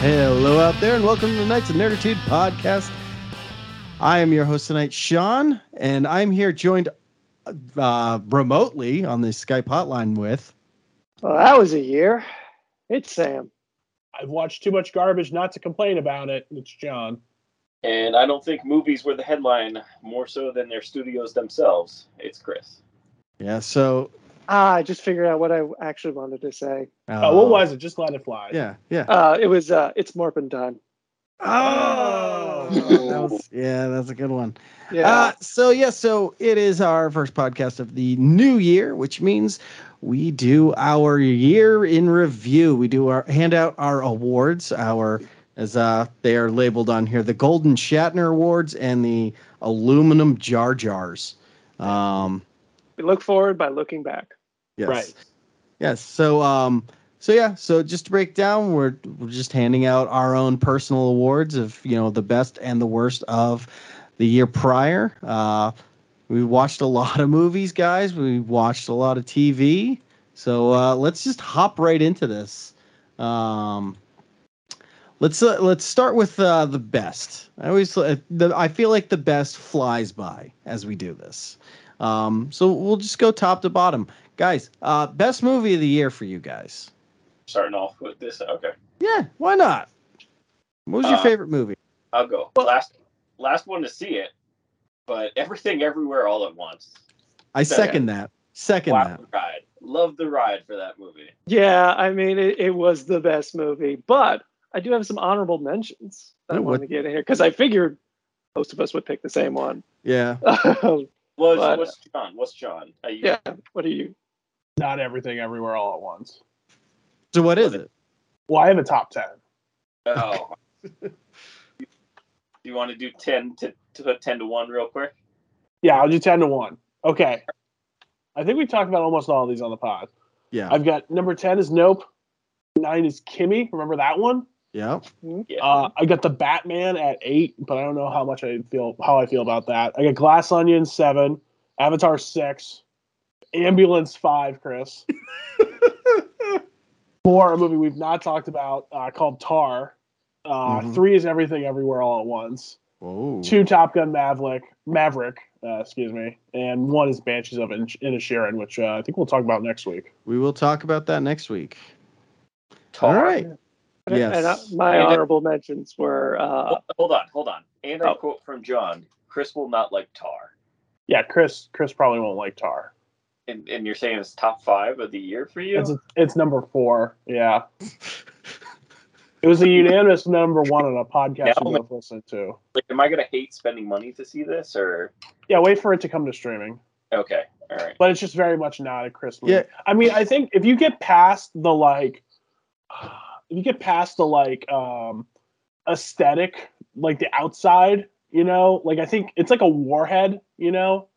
Hello out there, and welcome to the Knights of Nerditude podcast. I am your host tonight, Sean, and I'm here joined uh, remotely on the Skype hotline with. Well, that was a year. It's Sam. I've watched too much garbage not to complain about it. It's John. And I don't think movies were the headline more so than their studios themselves. It's Chris. Yeah, so. Ah, I just figured out what I actually wanted to say. Oh, what was it? Just let it fly. Yeah, yeah. Uh, it was uh, it's Morphin time. Oh. That was- yeah, that's a good one. Yeah. Uh, so yeah, so it is our first podcast of the new year, which means we do our year in review. We do our hand out our awards, our as uh they are labeled on here, the Golden Shatner Awards and the Aluminum Jar Jars. Um, we look forward by looking back. Yes. Right. Yes. So um so yeah, so just to break down, we're we're just handing out our own personal awards of, you know, the best and the worst of the year prior. Uh we watched a lot of movies, guys. We watched a lot of TV. So uh let's just hop right into this. Um Let's uh, let's start with uh, the best. I always uh, the, I feel like the best flies by as we do this. Um, so we'll just go top to bottom, guys. Uh, best movie of the year for you guys. Starting off with this. Okay. Yeah, why not? What was your Uh, favorite movie? I'll go. last last one to see it, but everything everywhere all at once. I second that. Second Wow, that. ride. Love the ride for that movie. Yeah, I mean it, it was the best movie, but I do have some honorable mentions that I want to get in here because I figured most of us would pick the same one. Yeah. Was But- what's John? What's John? Are you- yeah, what are you? Not everything everywhere all at once. So what is it? Well, I have a top 10. Oh. Do you want to do ten to, to ten to one real quick? Yeah, I'll do 10 to 1. Okay. I think we talked about almost all of these on the pod. Yeah. I've got number 10 is Nope. Nine is Kimi. Remember that one? Yeah. Yeah. Uh, I got the Batman at eight, but I don't know how much I feel how I feel about that. I got Glass Onion seven, Avatar six, Ambulance five, Chris. Four, a movie we've not talked about uh, called Tar. Uh, Mhm. Three is Everything Everywhere All at Once. Whoa. Two, Top Gun Maverick, Maverick, uh, excuse me, and one is Banshees of In- Inisherin, which uh, I think we'll talk about next week. We will talk about that next week. Tar. All right. And, Yes. and uh, my And it- honorable mentions were uh, Hold, hold on, hold on. And a Oh. quote from John: "Chris will not like Tar." Yeah, Chris. Chris probably won't like Tar. And, and you're saying it's top five of the year for you? It's it's number four. Yeah. It was a unanimous number one on a podcast Yeah, we both listened to. like, am I gonna hate spending money to see this, or Yeah, wait for it to come to streaming. okay, all right? But it's just very much not a Chris movie. Yeah. I mean, I think if you get past the like, if you get past the like um aesthetic, like the outside, you know, like I think it's like a warhead, you know.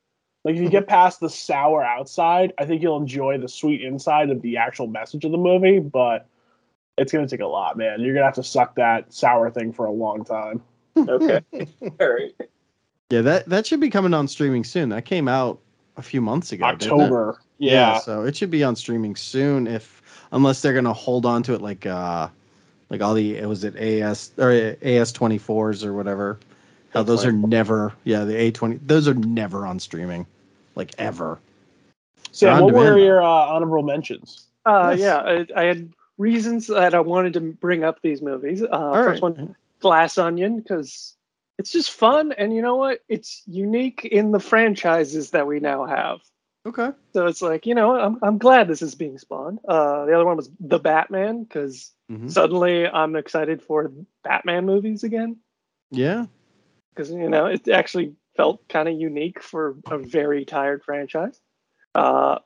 Like if you get past the sour outside, I think you'll enjoy the sweet inside of the actual message of the movie. But it's gonna take a lot, man. You're gonna have to suck that sour thing for a long time. Okay, all right. Yeah, that that should be coming on streaming soon. That came out a few months ago. didn't it? October, yeah. So it should be on streaming soon if unless they're gonna hold on to it like uh like all the was it AS or AS twenty fours or whatever. How those are never yeah, the A twenty those are never on streaming. Like ever. Sam, on what were your uh, honorable mentions? Uh, Yes. yeah, I, I had reasons that I wanted to bring up these movies. Uh, All first right. one, Glass Onion, because it's just fun, and you know what? It's unique in the franchises that we now have. Okay. So it's like, you know, I'm I'm glad this is being spawned. Uh, the other one was The Batman, because Mhm. suddenly I'm excited for Batman movies again. Yeah. because you know it actually felt kind of unique for a very tired franchise. Uh,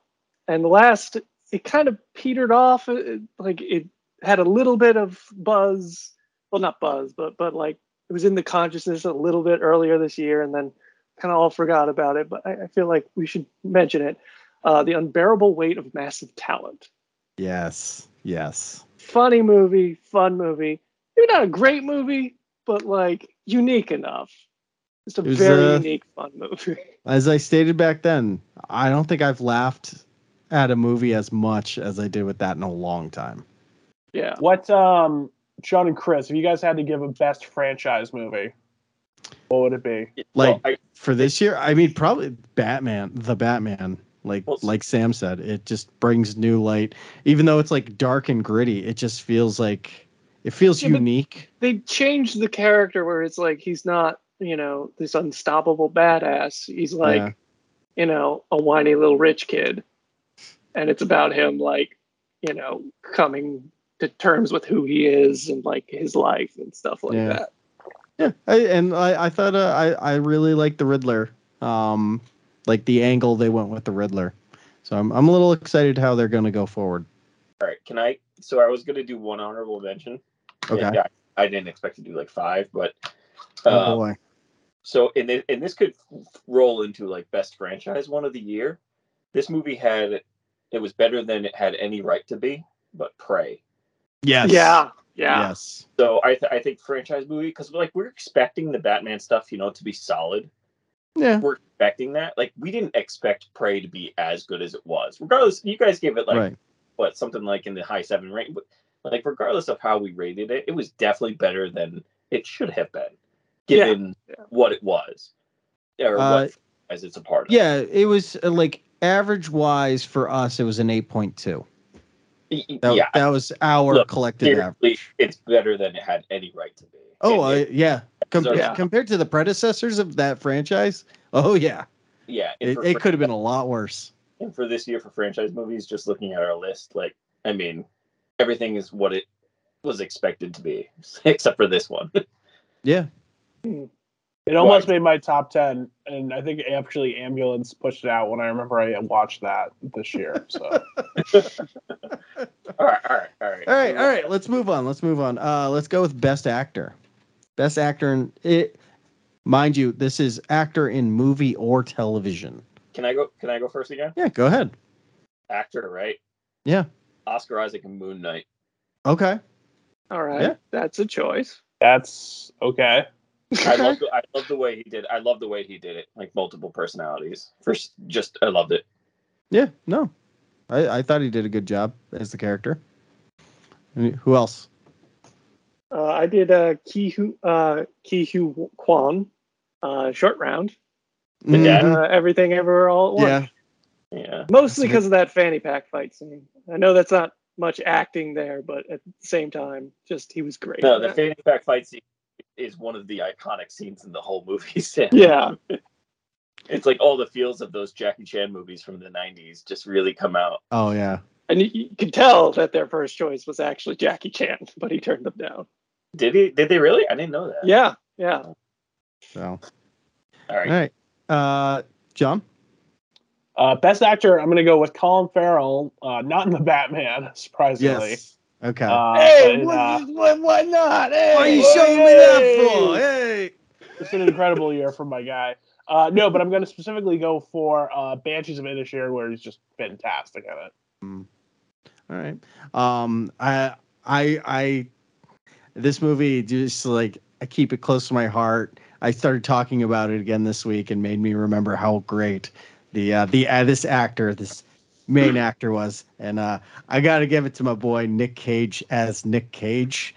and the last, it kind of petered off. uh, Like it had a little bit of buzz. Well, not buzz, but but like it was in the consciousness a little bit earlier this year, and then kind of all forgot about it. But I, I feel like we should mention it. Uh, the unbearable weight of massive talent. Yes. Yes. Funny movie, fun movie. Maybe not a great movie, but like unique enough. It's a It very uh, unique, fun movie. As I stated back then, I don't think I've laughed at a movie as much as I did with that in a long time. Yeah. What, um, Sean and Chris, if you guys had to give a best franchise movie, what would it be? Like well, I, for this year, I mean, probably Batman, the Batman. Like Well, like Sam said, it just brings new light. Even though it's like dark and gritty, it just feels like it feels Yeah, unique. They changed the character where it's like he's not, you know, this unstoppable badass. He's like, Yeah. you know, a whiny little rich kid. And it's about him like, you know, coming to terms with who he is and like his life and stuff like Yeah. that. Yeah, I, and I, I thought uh, I, I really liked the Riddler. Um, like the angle they went with the Riddler. So I'm, I'm a little excited how they're going to go forward. all right, can I? So I was gonna do one honorable mention. Okay. Yeah, I didn't expect to do like five, but Oh uh, boy. so and this, and this could roll into like best franchise one of the year. This movie had it was better than it had any right to be, but Prey. Yes. Yeah. Yeah. Yes. So I th- I think franchise movie because like we're expecting the Batman stuff, you know, to be solid. Yeah. We're expecting that. Like we didn't expect Prey to be as good as it was. Regardless, you guys gave it like right. what something like in the high seven range. But like regardless of how we rated it, it was definitely better than it should have been, given Yeah. what it was, or Uh, what as it's a part of. Yeah, it was uh, like average wise for us, it was an 8.2. Y- y- That, yeah. that was our Look, collective average. it's better than it had any right to be. Oh, And I, it- yeah. Com- Yeah. Compared to the predecessors of that franchise, oh yeah, yeah. it, it could have been a lot worse. And for this year for franchise movies, just looking at our list, like I mean, everything is what it was expected to be, except for this one. Yeah. Hmm. It almost Right. made my top 10, and I think actually Ambulance pushed it out when I remember I watched that this year. So, all right, all right, all right, All right, all right. Let's move on. Let's move on. Uh, let's go with best actor. Best actor in it. Mind you, this is actor in movie or television. Can I go? Can I go first again? Yeah, go ahead. Actor, right? Yeah. Oscar Isaac and Moon Knight. Okay. All right. Yeah. That's a choice. that's okay. I love, the, I love the way he did. I love the way he did it, like multiple personalities. First, just I loved it. Yeah. No, I, I thought he did a good job as the character. And Who else? Uh, I did uh, Ke Huy uh, Ke Huy Quan, uh, short round. The dad? Mhm. Uh, everything everywhere all at once. Yeah. Yeah, Mostly because of that fanny pack fight scene. I know that's not much acting there, but at the same time, just he was great. no, the fanny pack fight scene is one of the iconic scenes in the whole movie. Sam. yeah, it's like all the feels of those Jackie Chan movies from the '90s just really come out. Oh yeah. and you, you could tell that their first choice was actually Jackie Chan, but he turned them down. Did he? Did they really? I didn't know that. Yeah, yeah. So All all right. right. Uh, John. Uh, best actor, I'm going to go with Colin Farrell, uh, not in the Batman, surprisingly. Yes. Okay. Uh, Hey, but, uh, why, why not? Hey, Why are you hey, showing me that for? Hey. it's an incredible year for my guy. Uh, no, but I'm going to specifically go for uh, Banshees of Inisherin, where he's just fantastic at it. All right. Um, I, I, I, this movie just like I keep it close to my heart. I started talking about it again this week and made me remember how great the uh, the uh, this actor, this main actor was, and uh, I got to give it to my boy Nick Cage as Nick Cage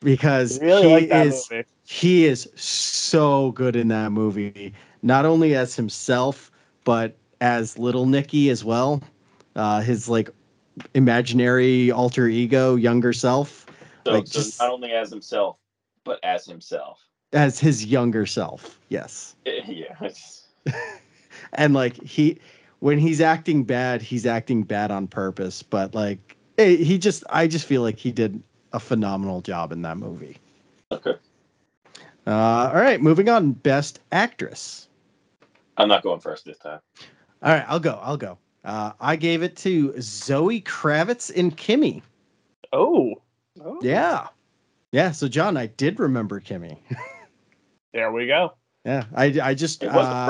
because really he like is movie. he is so good in that movie not only as himself but as little nicky as well uh his like imaginary alter ego younger self So, Like, so just- not only as himself, but as himself. as his younger self yes yeah. it's- and like he when he's acting bad he's acting bad on purpose but like eh, he just i just feel like he did a phenomenal job in that movie Okay. uh all right moving on best actress I'm not going first this time. All right, I'll go. I'll go. Uh, I gave it to Zoe Kravitz in Kimi. Oh, Oh, Yeah. Yeah. So John, I did remember Kimi. there we go. Yeah. I I just It was uh,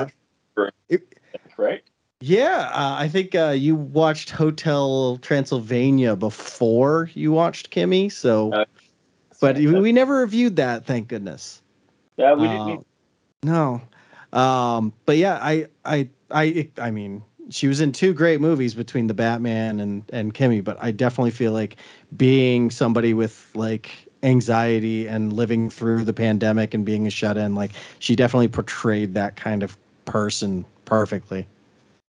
the it- first, right? Yeah. Uh, I think uh, you watched Hotel Transylvania before you watched Kimi. So, Uh, but we, never reviewed that. Thank goodness. yeah, we didn't. Uh, No. Um, but yeah, I, I, I, I mean, she was in two great movies between the Batman and and Kimi, but I definitely feel like being somebody with like anxiety and living through the pandemic and being a shut in, like she definitely portrayed that kind of person perfectly.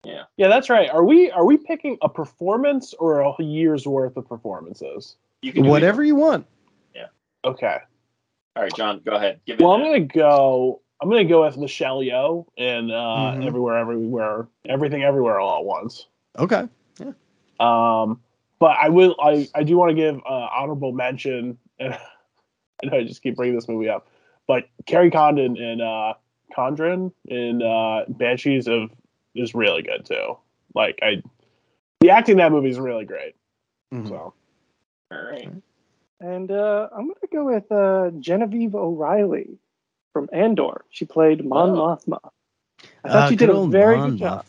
Yeah, Yeah, that's right. Are we are we picking a performance or a year's worth of performances? you can do Whatever you want. Yeah. Okay. All right, John, go ahead. Give it. Well, I'm gonna go. I'm gonna go with Michelle Yeoh and uh, Mhm. everywhere, everywhere, everything, everywhere, all at once. Okay. Yeah. Um, but I will. I I do want to give uh, honorable mention. And I know I just keep bringing this movie up, but Kerry Condon and uh, Condren in uh, Banshees of is really good too. Like I, the acting in that movie is really great. Mhm. So All right. And uh, I'm gonna go with uh, Genevieve O'Reilly from Andor. She played Mon Oh. Mothma. I thought Uh, she did a very Mon good job.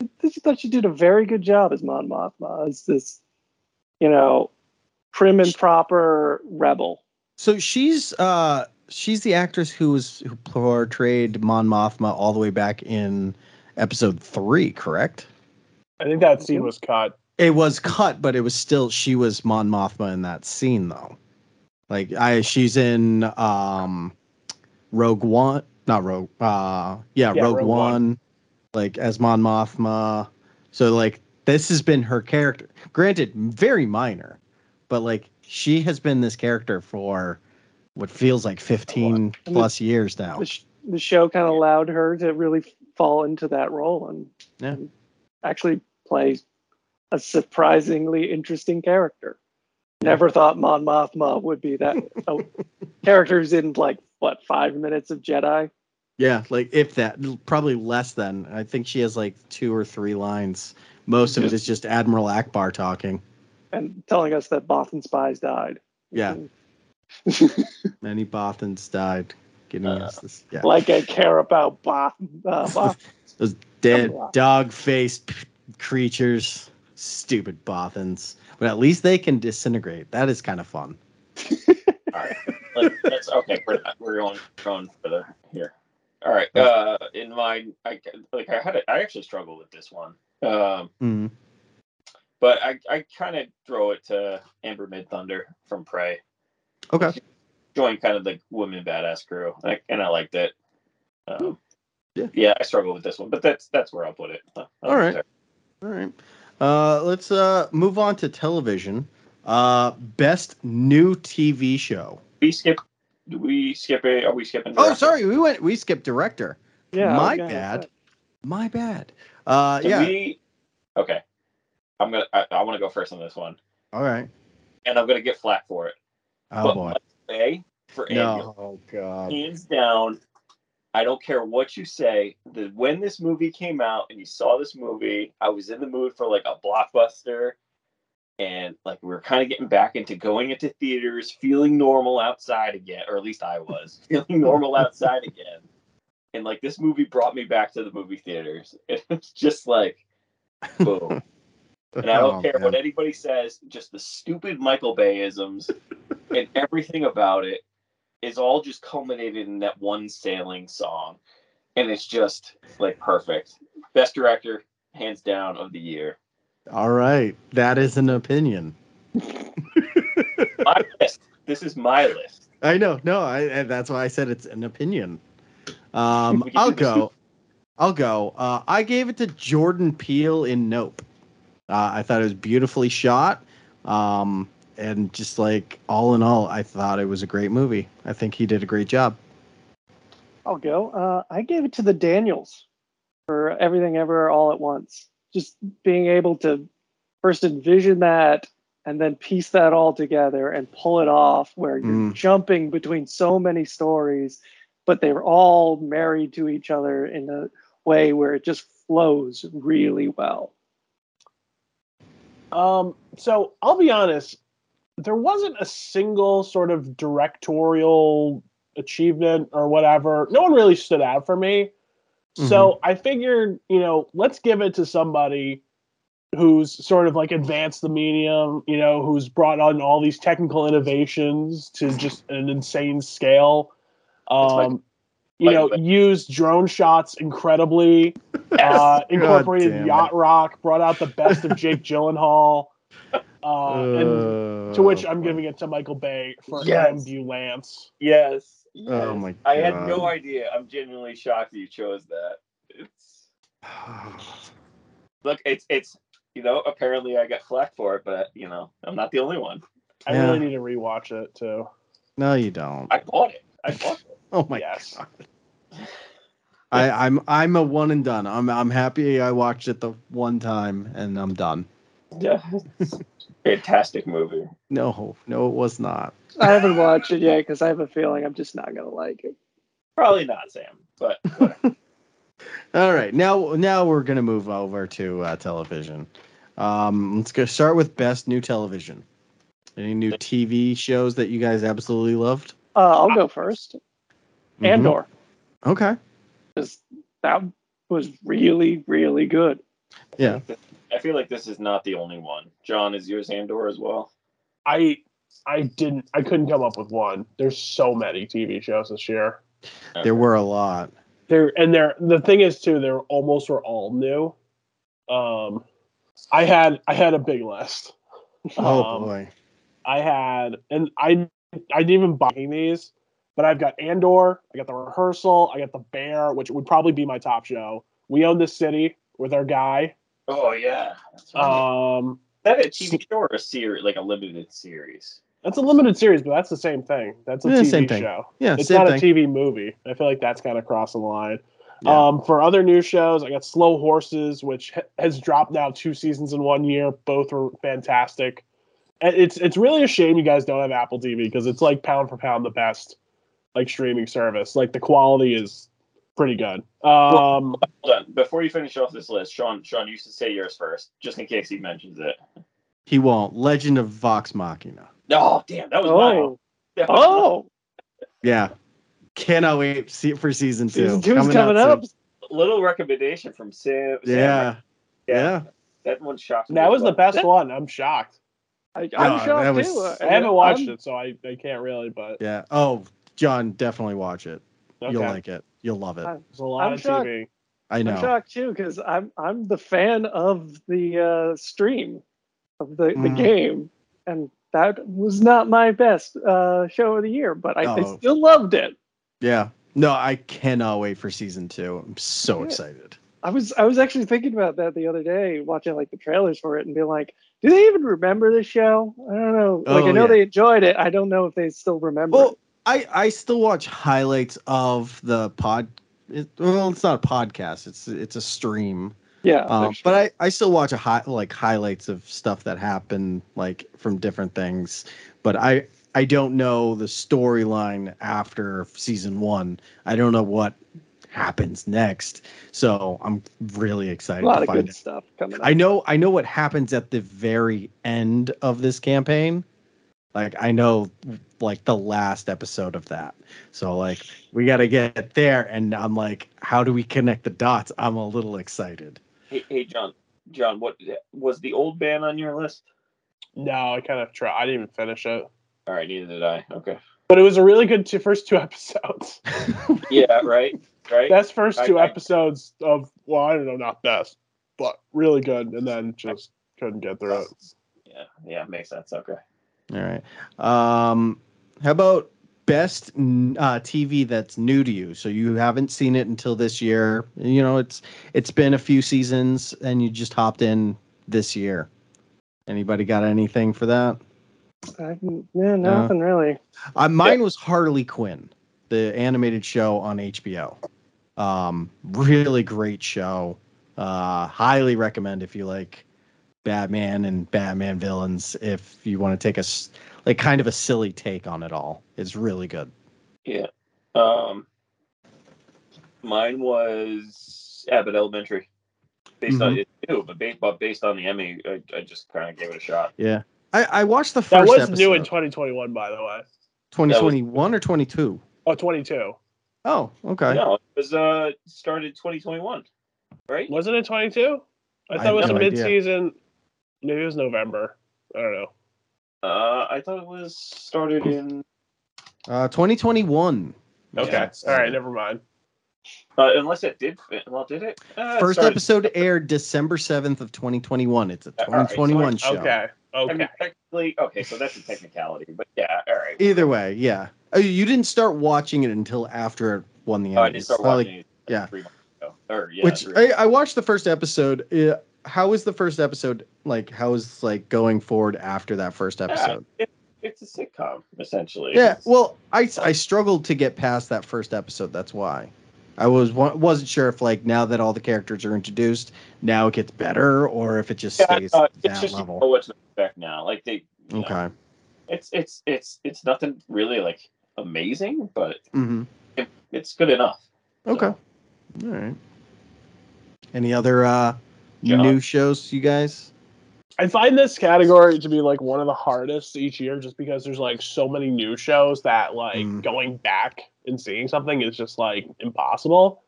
I thought she did a very good job as Mon Mothma, as this, you know, prim and proper rebel. So she's uh she's the actress who was who portrayed Mon Mothma all the way back in episode three, correct? I think that scene was cut. It was cut, but it was still she was Mon Mothma in that scene though. Like I she's in um Rogue One not Rogue uh yeah, Yeah, Rogue, Rogue One, One. like as Mon Mothma. So like this has been her character. Granted, very minor, but like she has been this character for what feels like 15 plus years now. The, sh- the show kind of allowed her to really fall into that role and, Yeah. and actually play a surprisingly interesting character. Never thought Mon Mothma would be that. oh, characters in like what five minutes of Jedi. Yeah, like if that, probably less than. I think she has like two or three lines. Most of it is just Admiral Ackbar talking. and telling us that Bothan spies died. Yeah. Many Bothans died, giving Uh, this. Yeah, like I care about Both. Uh, Both. those dead dog-faced p- creatures, stupid Bothans. But at least they can disintegrate. That is kind of fun. All right. Let, let's okay. We're not, we're going going for the here. All right. Uh, in my I like I had a, I actually struggled with this one. Um, Mm. but I I kind of throw it to Amber Midthunder from Prey. Okay. Joined kind of the women badass crew, and I, and I liked it. Um, Yeah. yeah, I struggle with this one, but that's that's where I'll put it. Uh, All right. All right. Uh, let's uh move on to television. Uh, best new TV show. We skip. Do we skip it? Are we skipping? Oh, sorry, we went. We skipped director. Yeah, My was bad. My bad. Uh, Do yeah. we- okay. I'm gonna. I, I want to go first on this one, All right. and I'm gonna get flack for it. Oh but boy. A for ambulance. No. Oh god. hands down i don't care what you say the when this movie came out and you saw this movie i was in the mood for like a blockbuster and like we were kind of getting back into going into theaters feeling normal outside again or at least i was feeling normal outside again and like this movie brought me back to the movie theaters it was just like boom and I don't Oh, care man. what anybody says, just the stupid Michael Bay isms and everything about it is all just culminated in that one sailing song. And it's just like perfect. Best director, hands down, of the year. All right. That is an opinion. My list. This is my list. I know. No, I, that's why I said it's an opinion. Um, I'll go. I'll go. Uh, I gave it to Jordan Peele in Nope. Uh, I thought it was beautifully shot. Um, and just like all in all, I thought it was a great movie. I think he did a great job. I'll go. Uh, I gave it to the Daniels for everything ever all at once. Just being able to first envision that and then piece that all together and pull it off where you're Mm. jumping between so many stories, but they were all married to each other in a way where it just flows really well. Um, so I'll be honest. There wasn't a single sort of directorial achievement or whatever. No one really stood out for me. So I figured, you know, let's give it to somebody who's sort of like advanced the medium, you know, who's brought on all these technical innovations to just an insane scale. Michael- Um, you know, Michael used drone shots incredibly, uh, incorporated damn yacht rock, brought out the best of Jake Gyllenhaal. Uh, and to which I'm giving it to Michael Bay for Yes. Ambulance. Yes. Oh yes. my I had no idea. I'm genuinely shocked that you chose that. It's look, it's it's you know, apparently I got flack for it, but you know, I'm not the only one. I Yeah. really need to rewatch it too. no, you don't. I bought it. I bought it. Oh my yes. I, I'm I'm a one and done. I'm I'm happy I watched it the one time and I'm done. Yeah. Fantastic movie. No, no, it was not. I haven't watched it yet because I have a feeling I'm just not gonna like it. Probably not Sam, but. All right, now now we're gonna move over to uh, television. Um, let's go start with best new television. Any new TV shows that you guys absolutely loved? Uh, I'll go first. Mhm. Andor, Okay. 'cause that was really, really good. Yeah. I feel like this is not the only one. John, is yours Andor as well? I I didn't I couldn't come up with one. There's so many TV shows this year. There were a lot. They're and they're the thing is too, they're almost were all new. Um I had I had a big list. Oh Um, boy. I had and I I didn't even buy these, but I've got Andor, I got the rehearsal, I got the Bear, which would probably be my top show. We own the city with our guy. Oh yeah. That's right. Um that a TV show or a series, like a limited series? that's a limited series, but that's the same thing. That's a Yeah, TV same thing. show. Yeah, it's same not thing. a TV movie. I feel like that's kind of crossing the line. Yeah. Um, for other new shows, I got Slow Horses, which ha- has dropped now two seasons in one year. Both were fantastic. And It's it's really a shame you guys don't have Apple TV because it's like pound for pound the best like streaming service. Like the quality is pretty good. Um, Hold on. Before you finish off this list, Sean, Sean, you used to say yours first, just in case he mentions it. He won't. Legend of Vox Machina. Oh, damn, that was mine. Oh, That was oh, Yeah. Cannot wait see for season two. season two's coming, out up. soon. Little recommendation from Sam. Sam, Yeah. Yeah. Yeah. That one shocked me. that as was the best That- one. I'm shocked. I, I'm that shocked was- too. I haven't watched I'm- it, so I, I can't really. But Yeah. Oh, John, definitely watch it. okay. You'll like it. You'll love it. I- There's a lot I'm of shocked. TV. I I'm shocked too because I'm I'm the fan of the uh, stream of the, the Mhm. game, and that was not my best uh, show of the year, but I, I Oh. still loved it. Yeah. No, I cannot wait for season two. I'm so Yeah. excited. I was I was actually thinking about that the other day, watching like the trailers for it, and being like, do they even remember this show? I don't know. Like Oh, I know yeah. they enjoyed it. I don't know if they still remember. Well, it. I I still watch highlights of the pod. It, well, it's not a podcast. It's it's a stream. Yeah, Um, they're but I, I still watch a high, like highlights of stuff that happened like from different things. But I I don't know the storyline after season one. I don't know what happens next. So I'm really excited. a lot to of find good it. stuff coming. I know I know what happens at the very end of this campaign. Like I know like the last episode of that. So like we got to get there and I'm like how do we connect the dots? I'm a little excited. Hey, hey, John. John, what was the Old Man on your list? No, I kind of tried. I didn't even finish it, All right, neither did I. Okay. but it was a really good two, first two episodes. Yeah, right, right. best first two I- episodes of well, I don't know, not best, but really good, and then just couldn't get through it. yeah, yeah, makes sense. Okay. All right. Um how about best uh, TV that's new to you? So you haven't seen it until this year. You know, it's it's been a few seasons and you just hopped in this year. Anybody got anything for that? I, yeah, nothing really. Uh, mine was Harley Quinn, the animated show on HBO. Um, really great show. Uh, highly recommend if you like Batman and Batman villains. If you want to take a like kind of a silly take on it all, it's really good. Yeah. Um, mine was Abbott Elementary. Based on Mhm. it too, but based but based on the Emmy, I, I just kind of gave it a shot. Yeah, I, I watched the first That was episode. new in 2021, by the way. 2021 or 22. Oh, 22. Oh, okay. No, it was uh started 2021, right? Wasn't it 22? I I thought it was have a no idea. Mid-season. Maybe it was November. I don't know. Uh, I thought it was started in. Uh, 2021. Okay. Yeah, All right. Never mind. Uh, unless it did. fit- Well, did it? Uh, First started- episode aired December 7th of 2021. It's a All right, so 2021 I- show. Okay. I Okay. mean, technically, okay, so that's a technicality, but yeah, all right. Either way, yeah. Oh, you didn't start watching it until after it won the Oh, I didn't start Not like- watching it like yeah. three months ago. Or yeah, which three- I, I watched the first episode. Uh, how was the first episode like? How is like going forward after that first episode? Yeah, it, it's a sitcom essentially. Yeah, It's- well, I, I struggled to get past that first episode. That's why I was wasn't sure if like now that all the characters are introduced, now it gets better, or if it just yeah, stays uh, that it's just you know level. what to expect now. Like they, you know, Okay. it's it's it's it's nothing really like amazing, but hmm it, it's good enough. Okay. All right. Any other uh John? new shows, you guys? I find this category to be like one of the hardest each year just because there's like so many new shows that like Mm. going back and seeing something is just like impossible.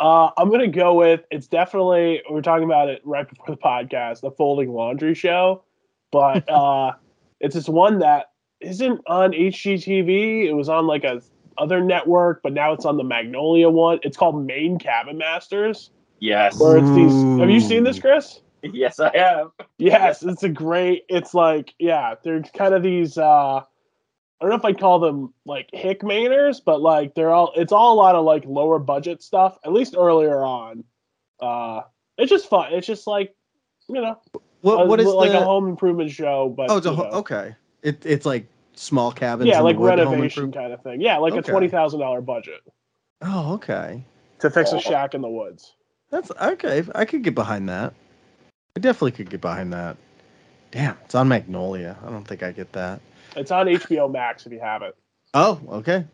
Uh, I'm gonna go with it's definitely we were talking about it right before the podcast, the folding laundry show, but uh, it's this one that isn't on HGTV. It was on like a other network, but now it's on the Magnolia one. It's called Maine Cabin Masters, Yes, where it's these. Have you seen this, Chris? yes, I have. Yes, it's a great. It's like yeah, they're kind of these. uh I don't know if I'd call them like Hickmaners, but like they're all. It's all a lot of like lower budget stuff. At least earlier on, uh it's just fun. It's just like you know, What a- what is like the a home improvement show, but Oh, it's a you ho- okay. It it's like small cabins. yeah, like renovation kind of thing. Yeah, like Okay. a twenty thousand dollar budget Oh, okay. to fix Oh. a shack in the woods. That's okay. I could get behind that. I definitely could get behind that. Damn, it's on Magnolia. I don't think I get that. It's on HBO Max if you have it, Oh, okay.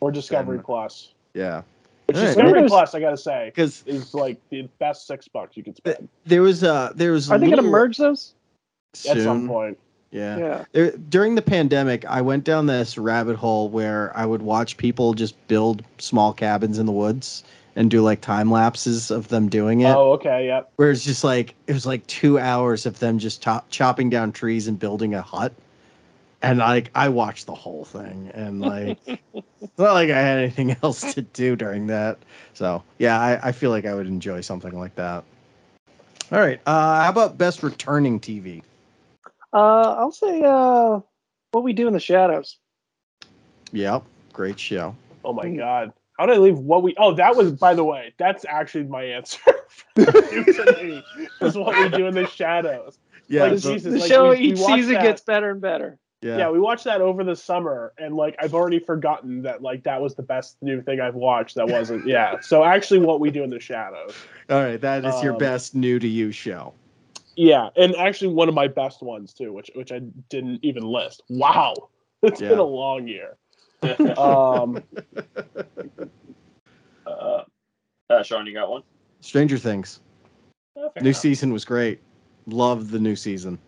or Discovery Then- Plus. Yeah. Which All right. Discovery There's- Plus, I gotta say, Because is like the best six bucks you could spend there was uh there was a Are they going to merge those? at some point. Yeah. Yeah. There, during the pandemic, I went down this rabbit hole where I would watch people just build small cabins in the woods and do like time lapses of them doing it. Oh, okay, yep. Where it's just like it was like two hours of them just top, chopping down trees and building a hut. And like I watched the whole thing, and like it's not like I had anything else to do during that. So yeah, I, I feel like I would enjoy something like that. All right, uh, how about best returning TV? Uh, I'll say uh, what we do in the shadows. Yep, great show. Oh my Hmm. god. How did I leave what we oh that was by the way, that's actually my answer. to me, is what we do in the shadows. Yeah, Like, so- Jesus, The like, show we- we each watched season that. gets better and better. yeah. Yeah. we watched that over the summer and like I've already forgotten that like that was the best new thing I've watched that wasn't yeah. So actually what we do in the shadows. All right, that is your Um, best new to you show. Yeah, and actually one of my best ones too, which which I didn't even list. Wow. It's been a long year. Um uh, uh, Sean, you got one? Stranger Things. Fair New enough. season was great. Loved the new season.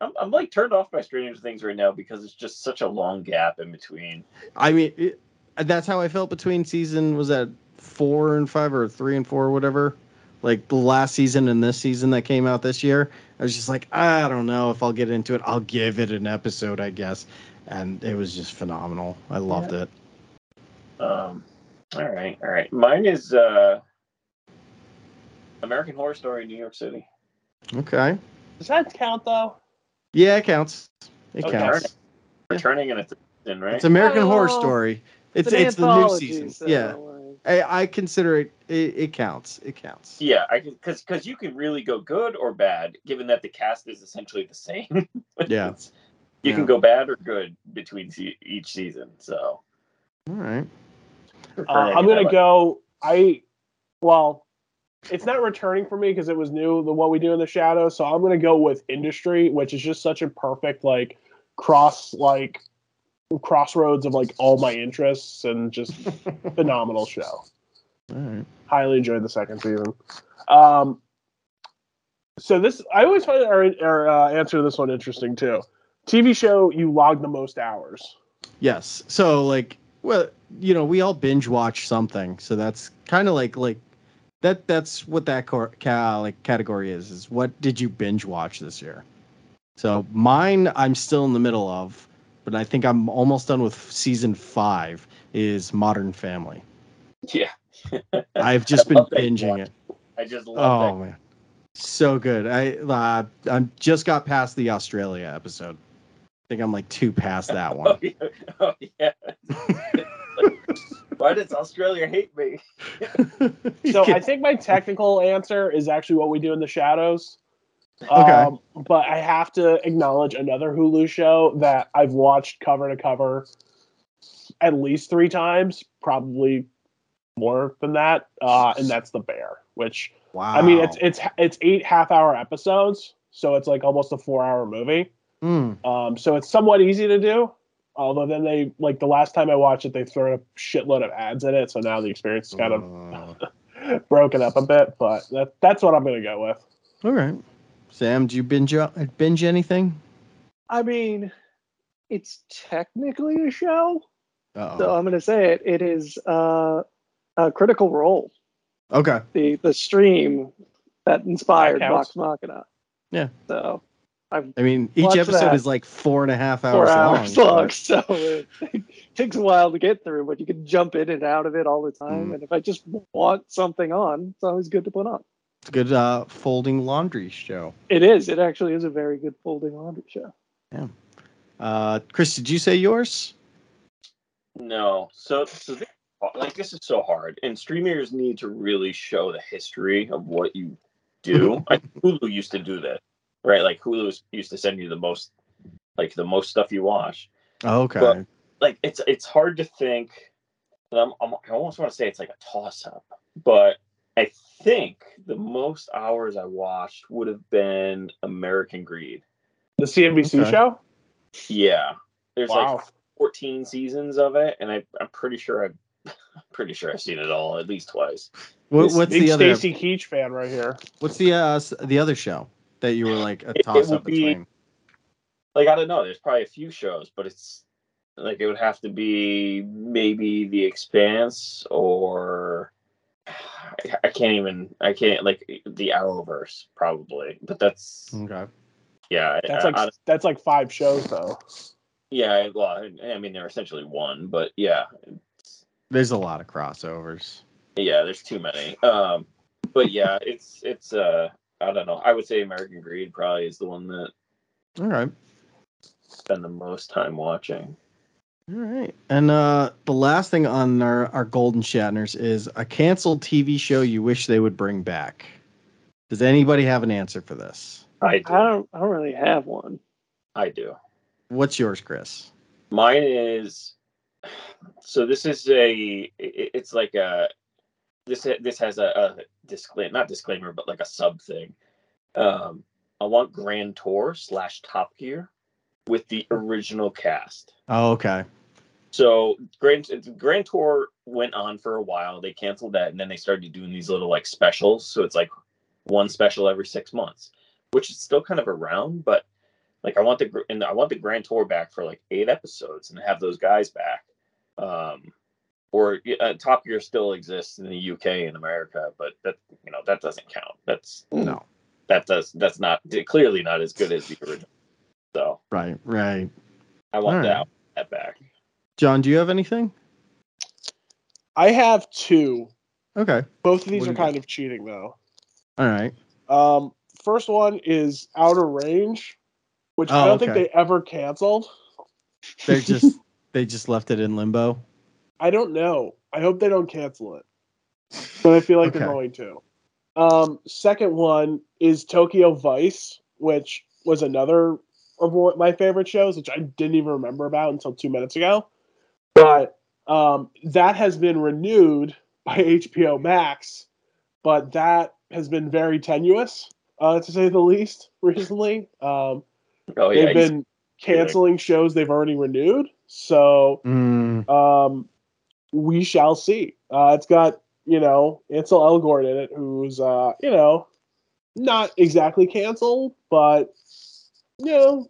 I'm, I'm like turned off by Stranger Things right now because it's just such a long gap in between. I mean, it, that's how I felt between season was that four and five or three and four or whatever. Like the last season and this season that came out this year, I was just like, I don't know if I'll get into it. I'll give it an episode, I guess. And it was just phenomenal. I loved it. Um, all right, all right. Mine is uh, American Horror Story, in New York City. Okay. does that count though? Yeah, it counts. It Okay. counts. Returning in a season, right? It's American Horror Oh, Story. It's an it's the new season. so, Yeah. I, I consider it, it. It counts. It counts. yeah, I can because because you can really go good or bad, given that the cast is essentially the same. Yeah. It's- you Yeah. can go bad or good between se- each season. So All right. Uh, I'm gonna go. I well, it's not returning for me because it was new. The what we do in the shadows. So I'm gonna go with industry, which is just such a perfect like cross like crossroads of like all my interests and just phenomenal show. All right. Highly enjoyed the second season. Um, So this, I always find our, our uh, answer to this one interesting too. TV show you log the most hours. Yes. So like, well, you know, we all binge watch something, so that's kind of like like that. That's what that cor- ca- like category is. Is what did you binge watch this year? So mine, I'm still in the middle of, but I think I'm almost done with season five. Is Modern Family. Yeah. I've just been love binging one. it. I just love Oh man, so good. I uh, I'm just got past the Australia episode. I think I'm like two past that that. one. Oh yeah. Oh, yeah. Why does Australia hate me? So I think my technical answer is actually what we do in the shadows. Okay. Um, but I have to acknowledge another Hulu show that I've watched cover to cover at least three times, probably more than that, uh, and that's The Bear. Which wow. I mean, it's it's it's eight half hour episodes, so it's like almost a four hour movie. Mm. Um, so it's somewhat easy to do. Although then they like the last time I watched it, they threw a shitload of ads in it, so now the experience is kind of Uh, broken up a bit. But that that's what I'm gonna go with. all right. Sam, do you binge binge anything? I mean, it's technically a show, Uh-oh. so I'm going to say it. It is uh, a Critical Role, okay. the the stream that inspired Vox Machina. Yeah. So I've I mean, each episode that. is like four and a half hours, hours long. long, so it, takes a while to get through, but you can jump in and out of it all the time. Mm. And if I just want something on, it's always good to put on. It's a good uh, folding laundry show. It is. It actually is a very good folding laundry show. Yeah. Uh, Chris, did you say yours? No. So, so this, like this is so hard, and streamers need to really show the history of what you do. like Hulu used to do that, right? Like Hulu used to send you the most, like the most stuff you watch. Oh, okay. But- Like it's it's hard to think. I'm, I'm, I almost want to say it's like a toss up, but I think the most hours I watched would have been American Greed. The CNBC Okay. show. Yeah, there's Wow. like 14 seasons of it, and I, I'm pretty sure I've I'm pretty sure I've seen it all at least twice. what, what's Big the other? Stacy Keach fan right here. What's the uh, the other show that you were like a It- it toss would up be- between? Like I don't know, there's probably a few shows, but it's like it would have to be maybe The Expanse or I, I can't even I can't like the Arrowverse probably, but that's Okay. yeah That's I- like I- that's like five shows though. yeah well I, I mean they're essentially one, but yeah There's a lot of crossovers. yeah there's too many. Um, but yeah it's it's uh I don't know I would say American Greed probably is the one that All right. spend the most time watching. All right. And uh, the last thing on our, our Golden Shatners is a canceled TV show you wish they would bring back. Does anybody have an answer for this? I do. I don't. I don't really have one. I do. What's yours, Chris? Mine is so this is a it's like a this this has a, a disclaimer not disclaimer but like a sub thing. Um I want Grand Tour slash Top Gear with the original cast. Oh, okay. So Grand Grand Tour went on for a while. They canceled that, and then they started doing these little like specials. So it's like one special every six months, which is still kind of around. But like I want the and I want the Grand Tour back for like eight episodes and have those guys back. Um, or uh, Top Gear still exists in the UK and America, but that you know that doesn't count. That's No. that does that's not clearly not as good as the original. So Right, right. I want All right. that that back. John, do you have anything? I have two. Okay. Both of these What are you kind of cheating though. All right. Um, first one is Outer Range, which I Oh, don't think they ever canceled. They're just they just left it in limbo. I don't know. I hope they don't cancel it, but I feel like they're going to. Um, second one is Tokyo Vice, which was another of my favorite shows, which I didn't even remember about until two minutes ago. But um, that has been renewed by HBO Max, but that has been very tenuous, uh, to say the least, recently. Um, Oh yeah, they've been canceling shows they've already renewed. So Mm, um, we shall see. Uh, it's got you know Ansel Elgort in it, who's uh, you know not exactly canceled, but you know,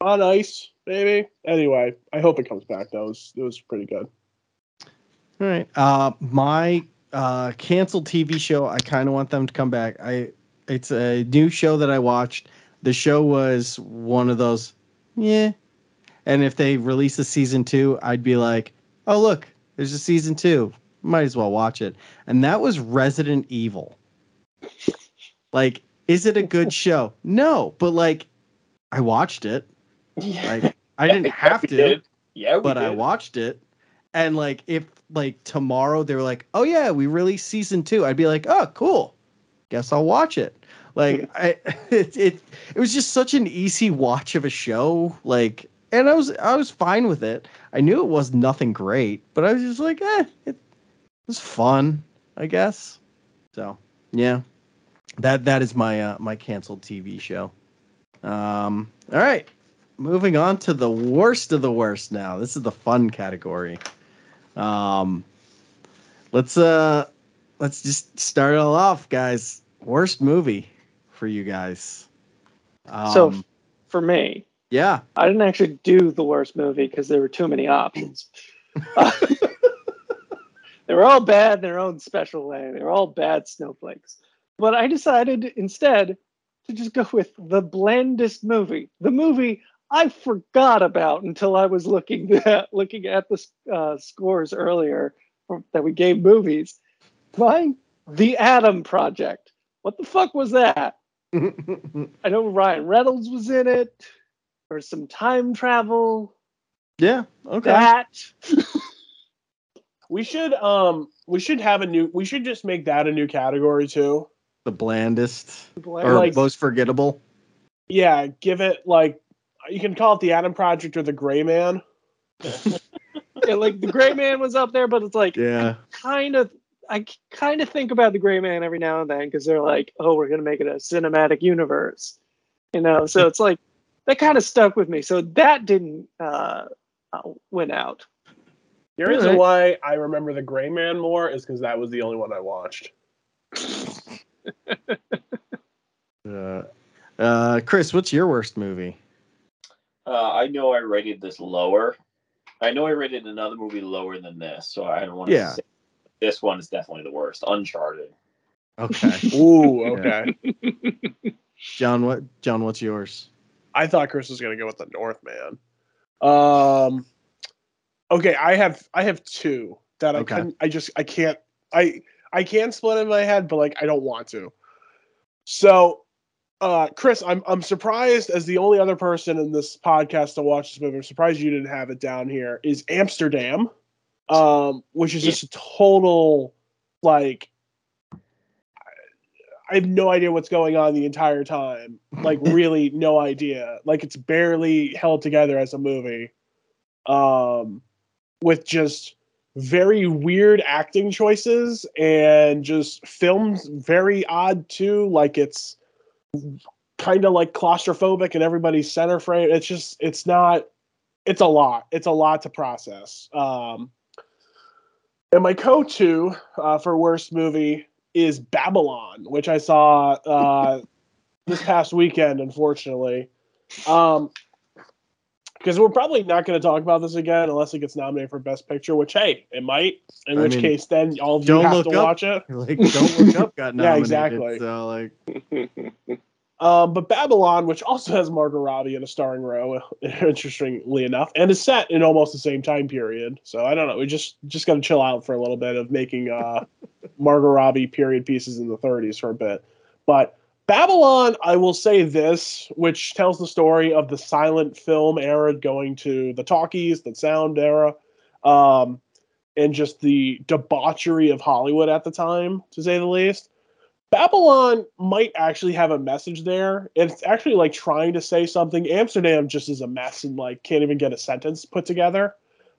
on ice maybe. Anyway, I hope it comes back. That was it was pretty good. All right. Uh, my uh, canceled TV show. I kind of want them to come back. I. It's a new show that I watched. The show was one of those, yeah. And if they release a season two, I'd be like, oh look, there's a season two. Might as well watch it. And that was Resident Evil. Like, is it a good show? No, but like, I watched it. Like, I didn't have to did. Yeah, but I watched it. And like if like tomorrow they were like, "Oh yeah, we released season 2." I'd be like, "Oh, cool. Guess I'll watch it." Like I it, it it was just such an easy watch of a show like and I was I was fine with it. I knew it was nothing great, but I was just like, "Eh, it was fun, I guess." So, yeah. That that is my uh, my canceled TV show. Um all right moving on to the worst of the worst now. This is the fun category. Um let's uh let's just start it all off, guys. Worst movie for you guys. Um, So for me, yeah. I didn't actually do the worst movie because there were too many options. Uh, they were all bad in their own special way. They were all bad snowflakes. But I decided instead to just go with the blandest movie, the movie I forgot about until I was looking at looking at the uh, scores earlier that we gave movies. Mine, The Adam Project. What the fuck was that? I know Ryan Reynolds was in it. Was some time travel. yeah. Okay. That We should um we should have a new we should just make that a new category too. the blandest Bland- or like- most forgettable. Yeah, give it like you can call it the Adam Project or the Gray Man. yeah, like the Gray Man was up there, but it's like Yeah. kind of I kind of think about the Gray Man every now and then because they're like, oh, we're gonna make it a cinematic universe, you know. So it's like that kind of stuck with me. So that didn't uh, uh, win out. The reason Alright. why I remember the Gray Man more is because that was the only one I watched. Uh, uh, Chris, what's your worst movie? Uh, I know I rated this lower. I know I rated another movie lower than this, so I don't want to Yeah. say this one is definitely the worst. Uncharted. Okay. Ooh, okay. John, what John, what's yours? I thought Chris was gonna go with the Northman. Um okay, I have I have two that I Okay. couldn't I just I can't I I can split in my head, but like I don't want to. So uh Chris, I'm I'm surprised as the only other person in this podcast to watch this movie. I'm surprised you didn't have it down here. Is Amsterdam, um, which is just a total like I have no idea what's going on the entire time. Like really no idea. Like it's barely held together as a movie. Um with just very weird acting choices and just films very odd too. Like it's kind of like claustrophobic in everybody's center frame. It's just it's not it's a lot. It's a lot to process. Um and my co-two uh, for worst movie is Babylon, which I saw uh, this past weekend, unfortunately. Um, because we're probably not going to talk about this again unless it gets nominated for Best Picture, which hey, it might. In I which mean, case, then all of you have to up. watch it. Like, don't look up. Got Yeah, exactly. So like, Um, but Babylon, which also has Margot Robbie in a starring role, interestingly enough, and is set in almost the same time period. So I don't know. We just just got to chill out for a little bit of making uh, Margot Robbie period pieces in the 30s for a bit. But Babylon, I will say this, which tells the story of the silent film era going to the talkies, the sound era, um, and just the debauchery of Hollywood at the time, to say the least. Babylon might actually have a message there. It's actually like trying to say something. Amsterdam just is a mess and like can't even get a sentence put together.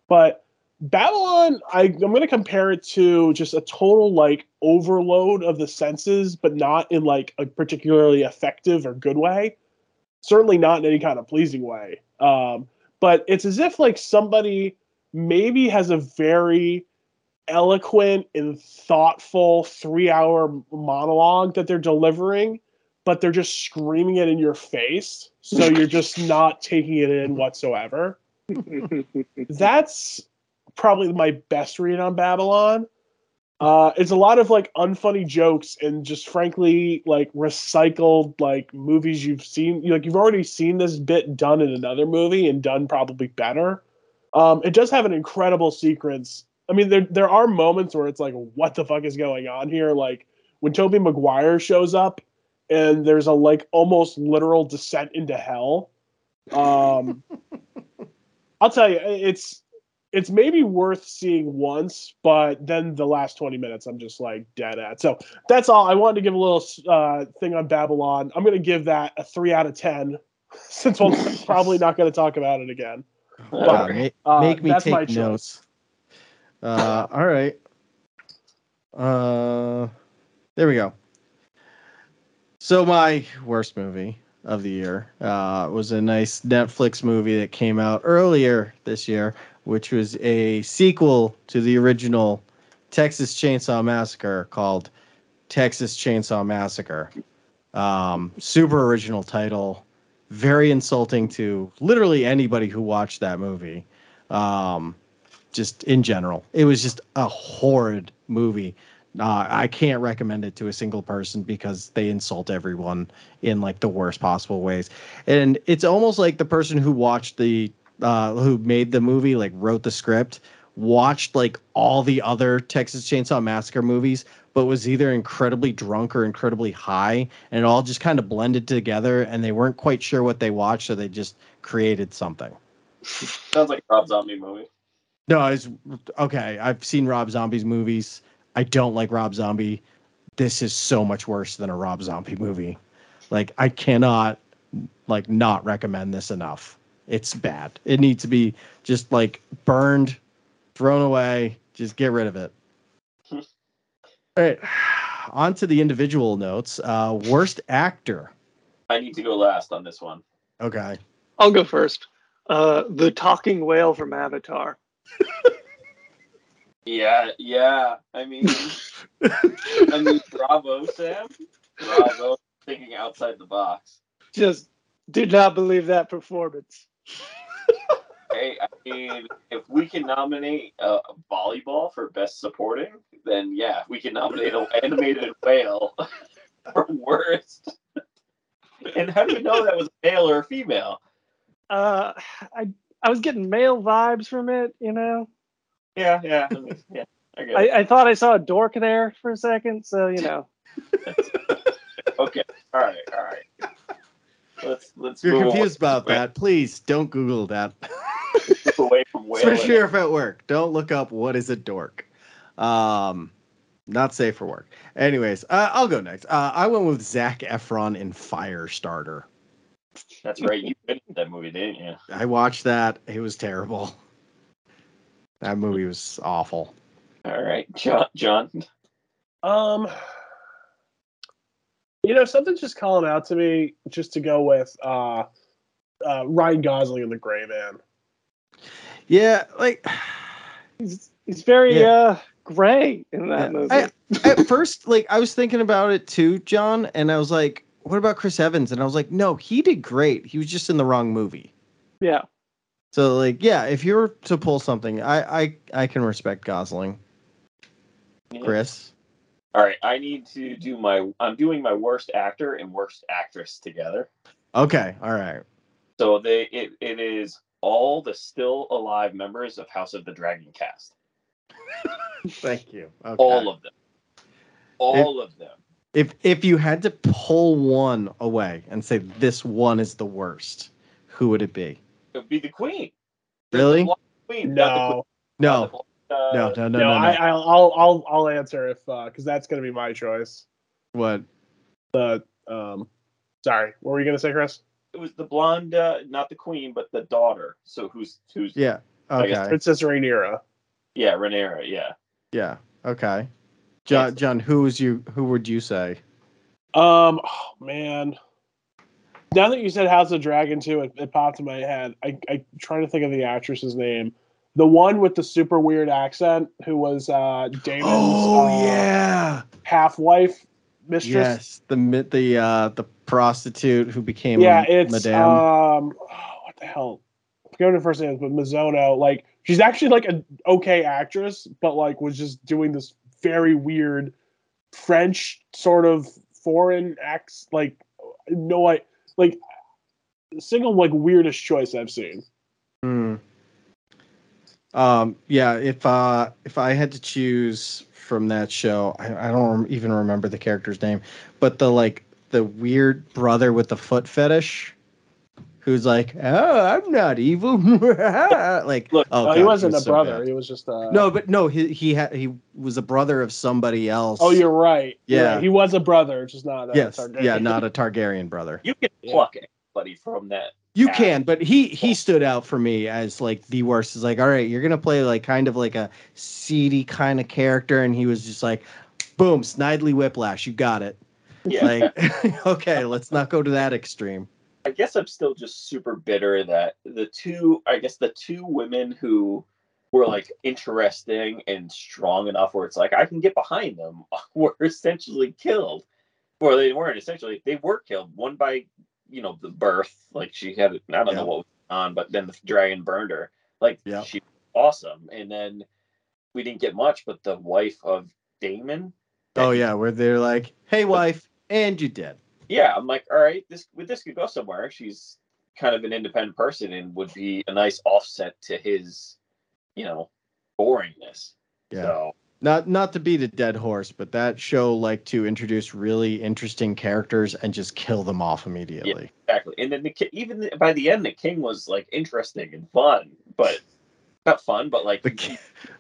But Babylon, I, I'm going to compare it to just a total like overload of the senses, but not in like a particularly effective or good way. Certainly not in any kind of pleasing way. Um, but it's as if like somebody maybe has a very eloquent and thoughtful three hour monologue that they're delivering, but they're just screaming it in your face, so you're just not taking it in whatsoever. That's probably my best read on Babylon. Uh, it's a lot of like unfunny jokes and just frankly like recycled like movies you've seen. Like you've already seen this bit done in another movie and done probably better. Um, it does have an incredible sequence. I mean, there there are moments where it's like, what the fuck is going on here? Like when Tobey Maguire shows up and there's a like almost literal descent into hell. Um, I'll tell you, it's it's maybe worth seeing once, but then the last 20 minutes I'm just like dead at. So that's all. I wanted to give a little uh, thing on Babylon. I'm going to give that a three out of 10 since we're probably not going to talk about it again. Wow, ma- uh, make me that's my take choice. Uh, all right. Uh, there we go. So my worst movie of the year uh, was a nice Netflix movie that came out earlier this year, which was a sequel to the original Texas Chainsaw Massacre called Texas Chainsaw Massacre. Um, super original title, very insulting to literally anybody who watched that movie. Um, just in general, it was just a horrid movie. Uh, I can't recommend it to a single person because they insult everyone in like the worst possible ways. And it's almost like the person who watched the uh, who made the movie, like wrote the script, watched like all the other Texas Chainsaw Massacre movies, but was either incredibly drunk or incredibly high, and it all just kind of blended together, and they weren't quite sure what they watched, so they just created something. Sounds like a Rob Zombie movie. No, it's okay. I've seen Rob Zombie's movies. I don't like Rob Zombie. This is so much worse than a Rob Zombie movie. Like I cannot like not recommend this enough. It's bad. It needs to be just like burned, thrown away. Just get rid of it. All right. On to the individual notes. Uh worst actor. I need to go last on this one. Okay. I'll go first. Uh, the talking whale from Avatar. Yeah, yeah. I mean, I mean, bravo, Sam. Bravo, thinking outside the box. Just did not believe that performance. Hey, I mean, if we can nominate uh, volleyball for best supporting, then yeah, we can nominate an animated whale for worst. And how do you know that was a male or a female? Uh, I I was getting male vibes from it. You know, Yeah, yeah, I yeah. I. I, I thought I saw a dork there for a second. So you know, Okay, all right, all right. Let's let's If you're move confused away- about that, please don't Google that. move away from whale. Especially if at work. Don't look up what is a dork. Um, not safe for work. Anyways, uh, I'll go next. Uh, I went with Zac Efron in Firestarter. That's right. You finished that movie, didn't you? I watched that. It was terrible. That movie was awful. All right, John. John. Um, you know, something's just calling out to me just to go with uh, uh, Ryan Gosling in The Gray Man. Yeah, like he's he's very Yeah. uh gray in that Yeah. movie. I- at first, like I was thinking about it too, John, and I was like, "What about Chris Evans?" And I was like, "No, he did great. He was just in the wrong movie." yeah, So, like, yeah, if you were to pull something, I I I can respect Gosling. Chris, All right, I need to do my. I'm doing my worst actor and worst actress together. okay, all right. So they it, it is all the still alive members of House of the Dragon cast. Thank you. Okay. All of them. All of them. If if you had to pull one away and say this one is the worst, who would it be? It would be the Queen. Really? The queen, not the queen, No, No, uh, no, no, no, no, no. I, I'll I'll, I'll, I'll answer if because that's gonna be my choice. What? The um, sorry, what were you gonna say, Chris? It was the blonde, uh, not the queen, but the daughter. So who's who's Yeah. I guess Okay. Princess Rhaenyra. yeah, Rhaenyra. Yeah. Yeah. Okay. John, John, who was you? Who would you say? Um, oh man. Now that you said House of Dragon too, it, it popped in my head. I, I trying to think of the actress's name. The one with the super weird accent who was uh Daemon's Oh uh, yeah. half wife mistress. Yes, the the uh the prostitute who became yeah, it's Madame. um, oh, what the hell? I forget her first name is, but Mizuno. Like, she's actually like an okay actress, but like was just doing this very weird French sort of foreign acts. Like, no, I like single like weirdest choice I've seen. Hmm. Um. Yeah. If uh if I had to choose from that show, I, I don't even remember the character's name, but the like the weird brother with the foot fetish, who's like, oh, I'm not evil. like, Look, oh, Oh, he wasn't was a so brother. bad. He was just a No, but no, he he had he was a brother of somebody else. Oh, you're right. You're Yeah. he was a brother, just not. A yes, Targaryen. yeah, not a Targaryen brother. You can Yeah. pluck anybody from that. You Yeah. can, but he he stood out for me as like the worst. Is like, all right, you're gonna play like kind of like a seedy kind of character, and he was just like, boom, Snidely Whiplash, you got it. Yeah. Like, okay, let's not go to that extreme. I guess I'm still just super bitter that the two, I guess the two women who were like interesting and strong enough where it's like I can get behind them were essentially killed. Or they weren't essentially, they were killed. One by, you know, the birth. Like she had, I don't Yeah. know what was on, but then the dragon burned her. Like Yeah. she was awesome. And then we didn't get much, but the wife of Daemon. Oh yeah, where they're like, hey wife, and you dead. Yeah, I'm like, all right, this with this could go somewhere. She's kind of an independent person and would be a nice offset to his, you know, boringness. Yeah. So Not not to beat a dead horse, but that show like to introduce really interesting characters and just kill them off immediately. exactly, and then the even the- by the end, the king was like interesting and fun, but not fun, but like The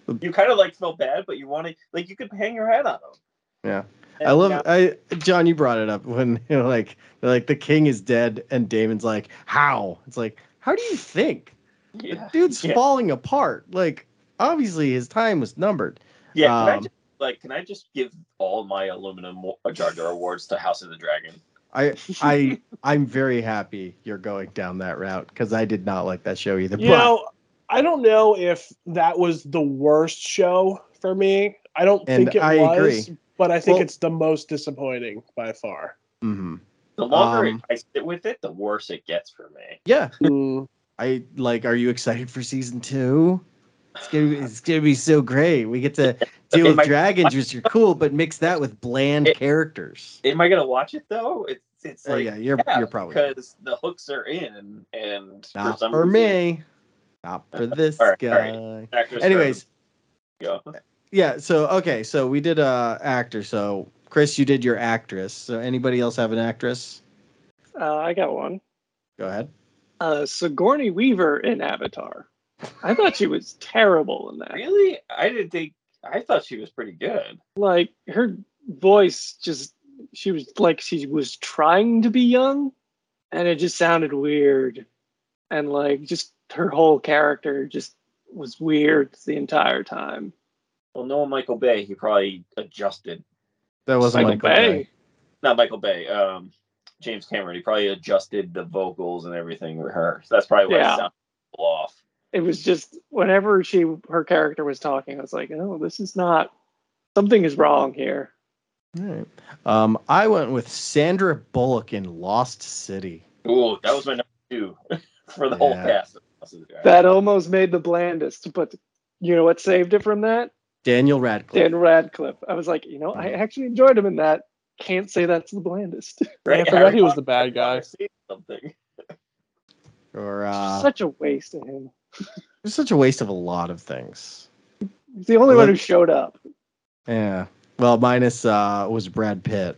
you, you kind of like felt bad, but you wanted like you could hang your head on him. Yeah. I love now- I John, you brought it up when you know like like the king is dead and Daemon's like, How? It's like, how do you think? The dude's yeah. falling apart. Like, obviously his time was numbered. yeah. Can I um, just, like, can I just give all my aluminum Wa- Jar Jar awards to House of the Dragon? I I I'm very happy you're going down that route because I did not like that show either. You but know, I don't know if that was the worst show for me. I don't think it I was, agree. But I think Well- it's the most disappointing by far. Mm-hmm. The longer Um, I sit with it, the worse it gets for me. yeah, Mm. I like. Are you excited for season two? It's gonna be, it's gonna be so great. We get to deal with dragons, which are cool, but mix that with bland It- characters. Am I gonna watch it though? It's it's Oh, like yeah, you're you're probably because the hooks are in, and for not some for reason, me, not for this All right, all guy. actors Anyways, go. Yeah. So okay, so we did uh actor. So Chris, you did your actress. So anybody else have an actress? Uh, I got one. Go ahead. Uh, Sigourney Weaver in Avatar. I thought she was terrible in that. Really, I didn't think. I thought she was pretty good. Like her voice just she was like she was trying to be young and it just sounded weird. And like just her whole character just was weird the entire time. Well, Noah Michael Bay, he probably adjusted. That wasn't Michael Michael Bay. Bay. Not Michael Bay. Um, James Cameron. He probably adjusted the vocals and everything with her. So that's probably why Yeah. it sounded a off. It was just whenever she her character was talking, I was like, oh, this is not something is wrong here. All right. Um, I went with Sandra Bullock in Lost City. Ooh, that was my number two for the whole cast. That almost made the blandest, but you know what saved it from that? Daniel Radcliffe. Dan Radcliffe. I was like, you know, I actually enjoyed him in that. Can't say that's the blandest. Right? I forgot he was the bad guy. Something. Or uh, Such a waste of him. it's such a waste of a lot of things. He's the only Well, one who showed up. Yeah. Well, minus uh was Brad Pitt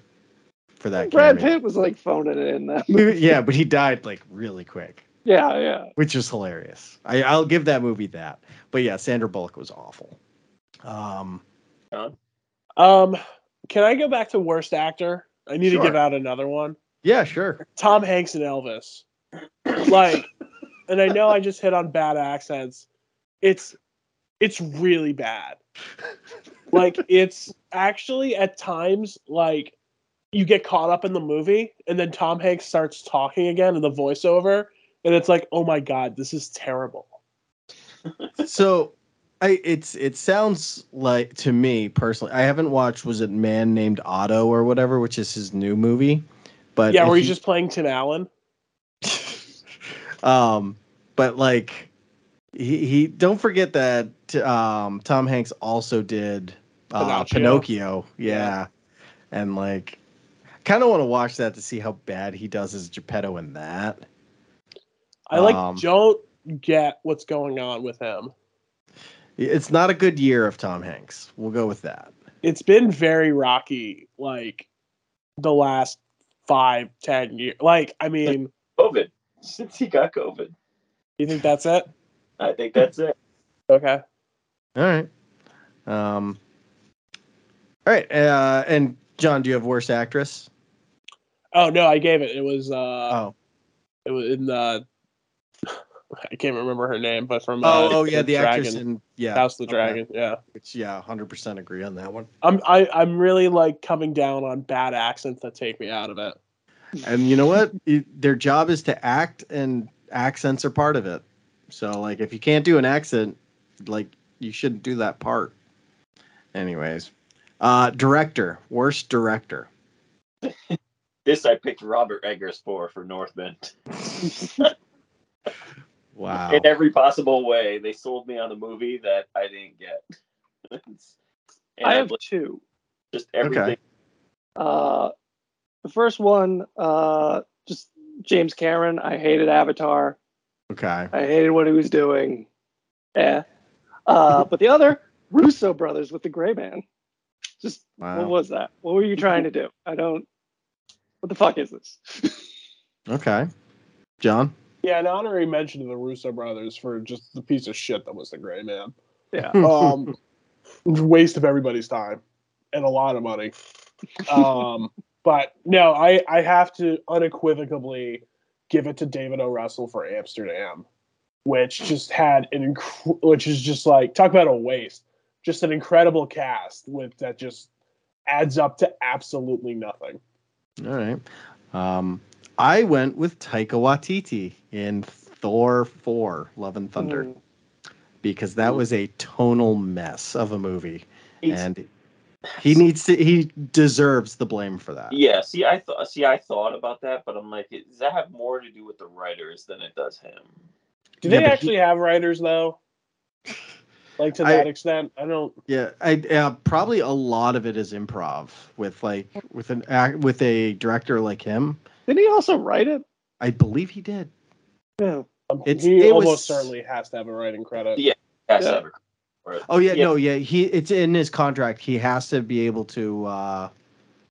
for that. Brad cameo. Pitt was like phoning it in that. yeah, but he died like really quick, Yeah, yeah. which is hilarious. I, I'll give that movie that. But yeah, Sandra Bullock was awful. Um, Um, can I go back to worst actor? I need Sure. to give out another one. yeah, sure. Tom Hanks and Elvis. Like, and I know I just hit on bad accents. It's it's really bad. Like it's actually at times like you get caught up in the movie and then Tom Hanks starts talking again in the voiceover and it's like, "Oh my god, this is terrible." So I it's it sounds like to me personally. I haven't watched. Was it Man Named Otto or whatever, which is his new movie. But yeah, where he's you- just playing Tim Allen. um, but like he he don't forget that um Tom Hanks also did uh, Pinocchio. Pinocchio. Yeah, and like kind of want to watch that to see how bad he does as Geppetto in that. I like Um, don't get what's going on with him. It's not a good year of Tom Hanks. We'll go with that. It's been very rocky, like the last five, ten years. Like, I mean, COVID. Since he got COVID, you think that's it? I think that's it. Okay. All right. Um. All right. Uh, and John, do you have worst actress? Oh no, I gave it. It was uh, oh. it was in the. I can't remember her name, but from Oh, uh, oh yeah, the Dragon, actress in yeah, House of the okay. Dragon. Yeah, Which yeah, hundred percent agree on that one. I'm I I'm really like coming down on bad accents that take me out of it. And you know what? It- their job is to act, and accents are part of it. So like, if you can't do an accent, like you shouldn't do that part. Anyways, uh, director, worst director. This I picked Robert Eggers for for Northman. Wow. In every possible way, they sold me on a movie that I didn't get. and I I have have two. just everything. Okay. Uh, the first one, uh, just James Cameron. I hated Avatar. Okay. I hated what he was doing. Yeah. Uh, but the other, Russo brothers with the Gray Man. Just Wow. what was that? What were you trying to do? I don't. What the fuck is this? Okay. John. Yeah, an honorary mention to the Russo brothers for just the piece of shit that was the Gray Man. yeah. Um, waste of everybody's time and a lot of money. Um, but no, I I have to unequivocally give it to David O. Russell for Amsterdam, which just had an inc- which is just like talk about a waste, just an incredible cast with that just adds up to absolutely nothing. All right. Um, I went with Taika Waititi in Thor 4, Love and Thunder, Mm. because that was a tonal mess of a movie. He's- and he needs to, he deserves the blame for that. yeah, see, I thought, see, I thought about that, but I'm like, does that have more to do with the writers than it does him? Do Yeah, they but he- actually have writers though? Like to I- that extent, I don't. Yeah, I uh, probably a lot of it is improv with like with an act with a director like him. Didn't he also write it? I believe he did. Yeah. It's- he it almost was- certainly has to have a writing credit. Yeah. Yes, Yeah. ever. Or- Oh yeah, Yeah. no, yeah. He it's in his contract. He has to be able to uh,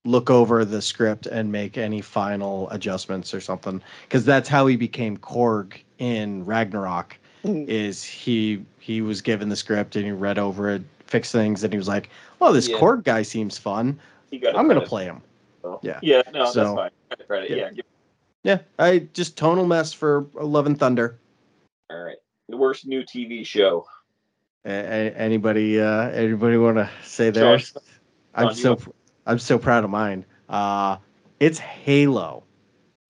look over the script and make any final adjustments or something. Because that's how he became Korg in Ragnarok. Mhm. Is he he was given the script and he read over it, fixed things, and he was like, "Oh, this Yeah. Korg guy seems fun. He got a I'm gonna play him." so- yeah. Yeah, no, So- that's fine. Credit, Credit, Yeah. yeah. Yeah, I just tonal mess for Love and Thunder. All right. The worst new TV show. A- a- anybody uh, anybody want to say Sean, theirs? I'm so want- I'm so proud of mine. Uh, it's Halo.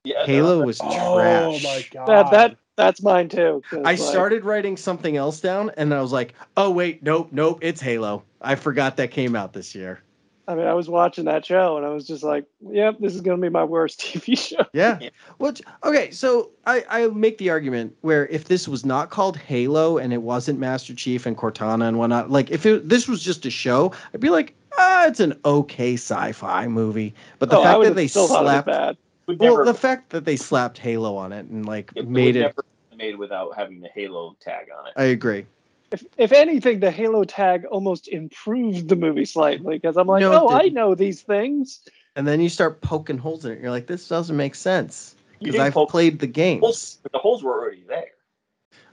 Yeah, no, Halo was Oh trash. my god. That that that's mine too. I like, started writing something else down, and I was like, "Oh wait, nope, nope, it's Halo." I forgot that came out this year. I mean, I was watching that show and I was just like, "Yep, this is gonna be my worst TV show." Yeah. Yeah. Which okay, so I I make the argument where if this was not called Halo and it wasn't Master Chief and Cortana and whatnot, like if it, this was just a show, I'd be like, ah, it's an okay sci-fi movie. But the oh, fact that they still thought it was slapped, bad. Would well, never, the fact that they slapped Halo on it and like it made it, never made without having the Halo tag on it. I agree. If if anything, the Halo tag almost improved the movie slightly because I'm like, No, oh, I know these things. And then you start poking holes in it. You're like, this doesn't make sense because I've poke played the holes, but the holes were already there.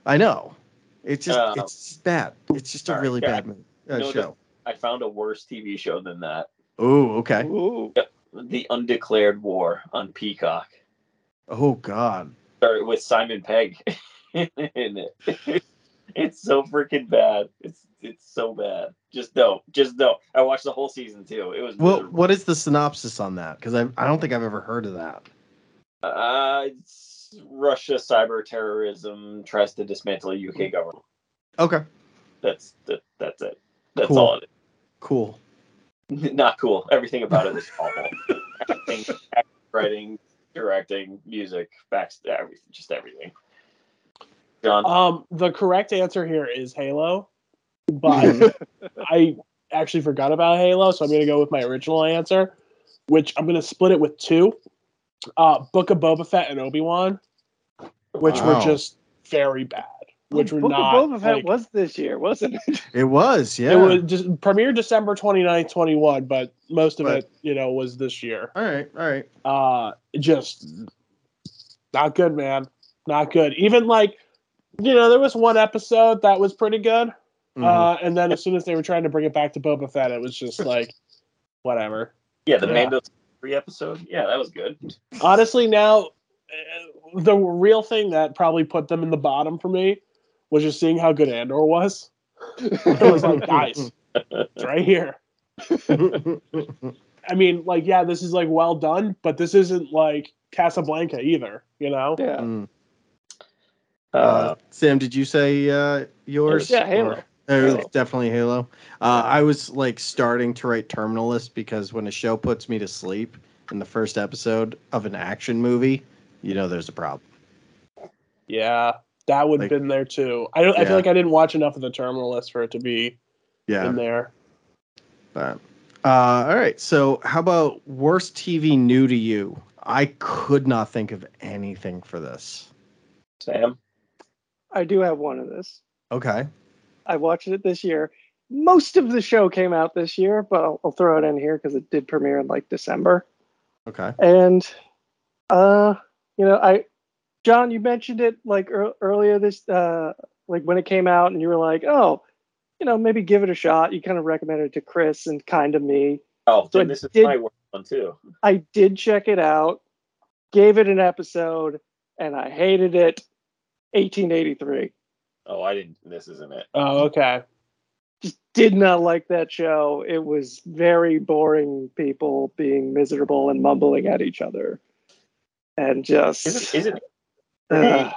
I know. It's just Uh, it's just bad. It's just a really yeah. Bad movie, uh, No, show. I found a worse TV show than that. Oh, okay. Ooh. The Undeclared War on Peacock. Oh God. Or with Simon Pegg in it. It's so freaking bad. It's it's so bad. Just no, just no. I watched the whole season too. It was Well, miserable. what is the synopsis on that? Because I I don't think I've ever heard of that. Uh, it's Russia cyber terrorism tries to dismantle a UK government. Okay. That's that, that's it. That's Cool. all it Cool. Not cool. Everything about it is awful. acting, acting, writing, directing, music, back everything, just everything. John, Um, the correct answer here is Halo, but I actually forgot about Halo, so I'm going to go with my original answer, which I'm going to split it with two. Uh, Book of Boba Fett and Obi Wan, which were just very bad. Which were Book not. of Boba Fett like- was this year, wasn't it? It was, yeah. It was just premiere December 29th, 21, but most of But- it, you know, was this year. all right, all right. Uh, just not good, man. Not good. Even like, you know, there was one episode that was pretty good. Mhm. Uh, and then as soon as they were trying to bring it back to Boba Fett, it was just like, whatever. yeah, the yeah. Mando three episode. Yeah, that was good. Honestly, now uh, the real thing that probably put them in the bottom for me was just seeing how good Andor was. it was like, guys, it's right here. I mean, like, yeah, this is like well done, but this isn't like Casablanca either, you know? Yeah. Mm. Uh, Uh, Sam, did you say uh, yours? Yeah, Halo. Or- Oh, it was definitely Halo. Uh, I was like starting to write Terminal List because when a show puts me to sleep in the first episode of an action movie, you know there's a problem. Yeah, that would have Like- been there too. I don't. I feel like I didn't watch enough of the Terminal List for it to be Yeah. in there. But uh, all right. So how about worst TV new to you? I could not think of anything for this. Sam, I do have one of this. Okay. I watched it this year. Most of the show came out this year, but I'll, I'll throw it in here because it did premiere in like December. Okay. And, uh, you know, I, John, you mentioned it like ear earlier this, uh, like when it came out, and you were like, oh, you know, maybe give it a shot. You kind of recommended it to Chris and kind of me. oh, So then I this is did- my worst one too. I did check it out, gave it an episode, and I hated it. 1883. Oh, I didn't. This isn't it. Oh, okay. just did not like that show. It was very boring people being miserable and mumbling at each other. And just Isn't isn't uh,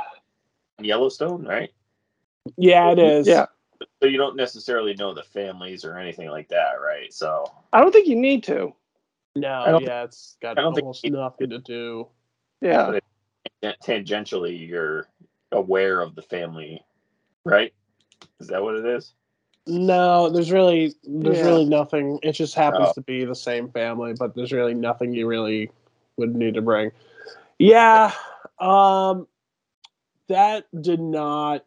it Yellowstone right? Yeah, it is. yeah. So you don't necessarily know the families or anything like that, right? So I don't think you need to. No, yeah, it's got I don't think almost nothing to do. Yeah. tangentially, you're aware of the family, right? Is that what it is? No, there's really there's Yeah. really nothing. It just happens Oh. to be the same family, but there's really nothing you really would need to bring. Yeah, um, that did not.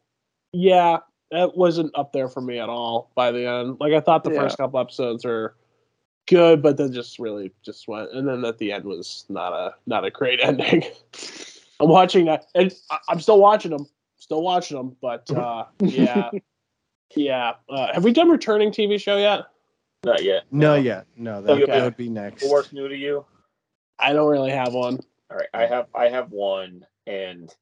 Yeah, that wasn't up there for me at all by the end. Like I thought the Yeah. first couple episodes are good, but then just really just went, and then at the end was not a not a great ending. I'm watching that, and I- I'm still watching them, still watching them, but uh, yeah, yeah. Uh, have we done returning TV show yet? Not yet. No, yet. No, that, Okay. that would be next. What's new to you? I don't really have one. All right, I have I have one, and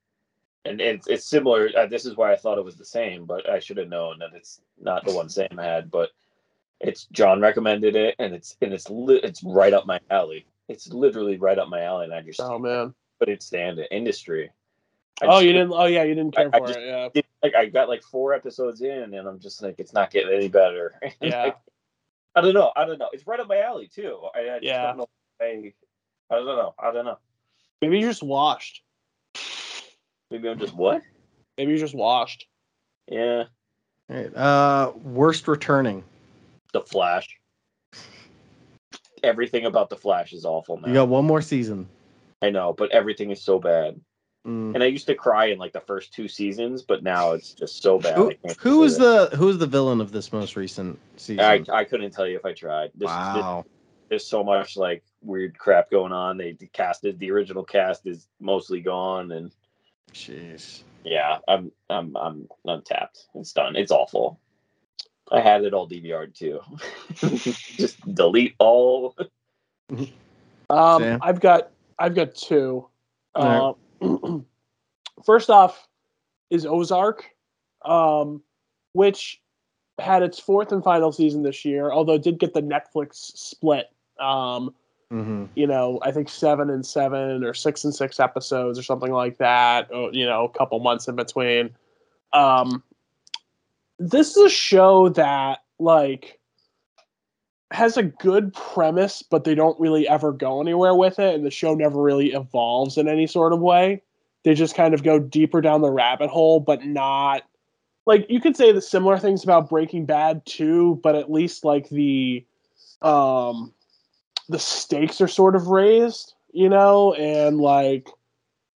and it's it's similar. Uh, this is why I thought it was the same, but I should have known that it's not the one Sam had. But it's John recommended it, and it's and it's li- it's right up my alley. It's literally right up my alley, and I just Oh man. Couldn't stand it. Industry. I Oh, you didn't. Oh yeah, you didn't care I- I for just it. Yeah. did- like I got like four episodes in, and I'm just like, it's not getting any better. Yeah. like, I don't know. I don't know. It's right up my alley too. I, I just Yeah. don't know. I, I don't know. I don't know. Maybe you're just washed. Maybe I'm just what? Maybe you're just washed. Yeah. All right. Uh, worst returning. The Flash. Everything about the Flash is awful now. You got one more season. I know, but everything is so bad. Mm. And I used to cry in like the first two seasons, but now it's just so bad. Who, I can't who is consider the who is the villain of this most recent season? I, I couldn't tell you if I tried. This, this- wow. there's so much like weird crap going on. They casted the original cast is mostly gone, and Jeez. yeah, I'm I'm I'm untapped. It's done. It's awful. I had it all DVR'd too. Just delete all. Um, Sam? I've got I've got two. All Uh, first off, is Ozark, um, which had its fourth and final season this year, although it did get the Netflix split. Um, hmm you know, I think seven and seven or six and six episodes or something like that. Or, you know, a couple months in between. Um, this is a show that like has a good premise, but they don't really ever go anywhere with it, and the show never really evolves in any sort of way. They just kind of go deeper down the rabbit hole, but not like you could say the similar things about Breaking Bad too, but at least like the um the stakes are sort of raised, you know, and like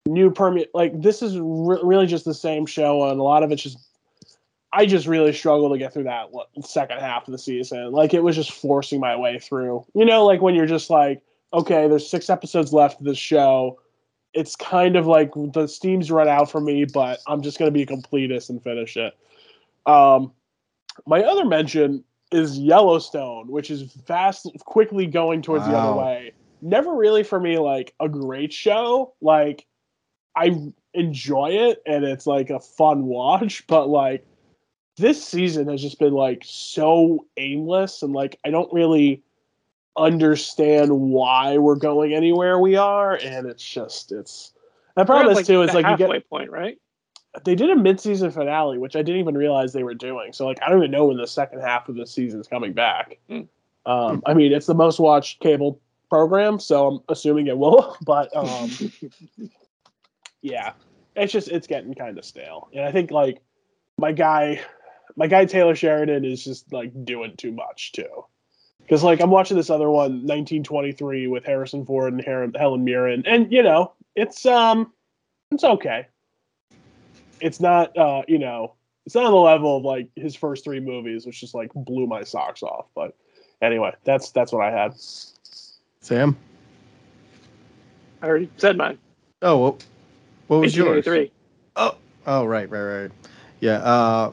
new permit like this is re- really just the same show and a lot of it's just I just really struggled to get through that second half of the season. Like it was just forcing my way through. You know, like when you're just like, okay, there's six episodes left of this show. It's kind of like the steam's run out for me, but I'm just gonna be a completist and finish it. Um, my other mention is Yellowstone, which is fast, quickly going towards the other way. Never really for me like a great show. Like I enjoy it and it's like a fun watch, but like this season has just been like so aimless and like I don't really understand why we're going anywhere we are and it's just it's the We're at, problem is like, too is the like you halfway get point, right? they did a mid-season finale which I didn't even realize they were doing so like I don't even know when the second half of the season is coming back Hmm. um I mean it's the most watched cable program so I'm assuming it will but um yeah it's just it's getting kind of stale and i think like my guy my guy taylor sheridan is just like doing too much too because like i'm watching this other one 1923 with harrison ford and Her- helen mirren and you know it's um it's okay it's not uh you know it's not on the level of like his first three movies which just like blew my socks off but anyway that's that's what i had Sam. I already said mine. Oh, what, what was yours? 1883. Oh, oh, right, right, right. Yeah. Uh,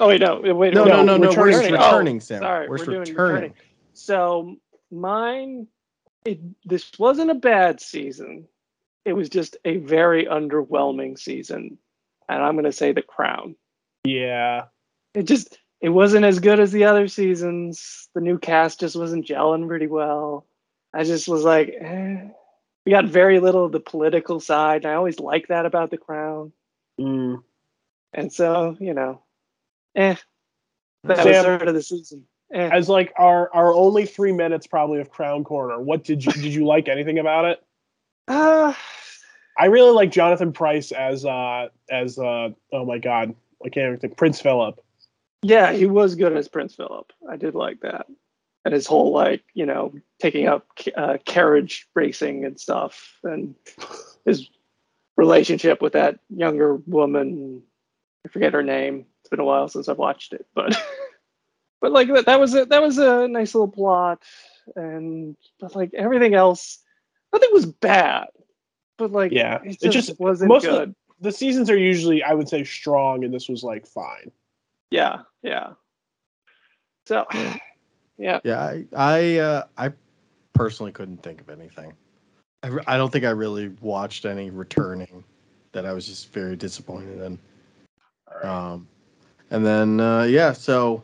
Oh wait, no, wait, no, wait, no, no, no. Returning. Where's Oh, returning, Sam? Sorry, Where's we're doing returning? returning. So mine, it, this wasn't a bad season. It was just a very underwhelming season, and I'm going to say The Crown. yeah It just it wasn't as good as the other seasons. The new cast just wasn't gelling pretty well. I just was like, eh. we got very little of the political side. And I always like that about The Crown, Mm. and so you know, eh. That was Sam- sort of the season. Eh. as like our our only three minutes probably of Crown Corner. What did you did you like anything about it? Uh, I really like Jonathan Pryce as uh as uh oh my god I can't even think Prince Philip. yeah, he was good as Prince Philip. I did like that, and his whole like you know taking up uh, carriage racing and stuff, and his relationship with that younger woman. I forget her name. It's been a while since I've watched it, but but like that, that was a that was a nice little plot, and but like everything else, nothing was bad, but like Yeah, it it just, just- wasn't most of the- good. The seasons are usually I would say strong, and this was like fine. Yeah, yeah. So, yeah, Yeah, I, I, uh, I personally couldn't think of anything. I, re- I don't think I really watched any returning that I was just very disappointed in. Um, and then uh, yeah, so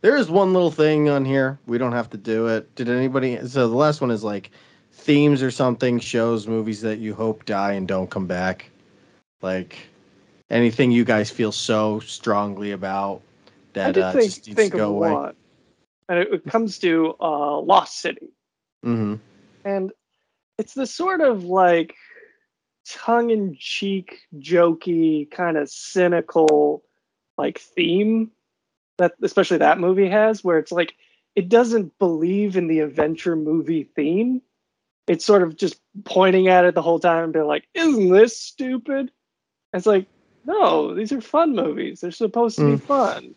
there is one little thing on here. We don't have to do it. Did anybody? So the last one is like themes or something, shows, movies that you hope die and don't come back. Like anything you guys feel so strongly about I that uh, think just needs think to of go away. one, and it, comes to uh, Lost City, Mm-hmm. and it's the sort of like tongue-in-cheek, jokey, kind of cynical, like theme that especially that movie has, where it's like it doesn't believe in the adventure movie theme. It's sort of just pointing at it the whole time and being like, "Isn't this stupid?" It's like, no, these are fun movies. They're supposed to be mm. fun.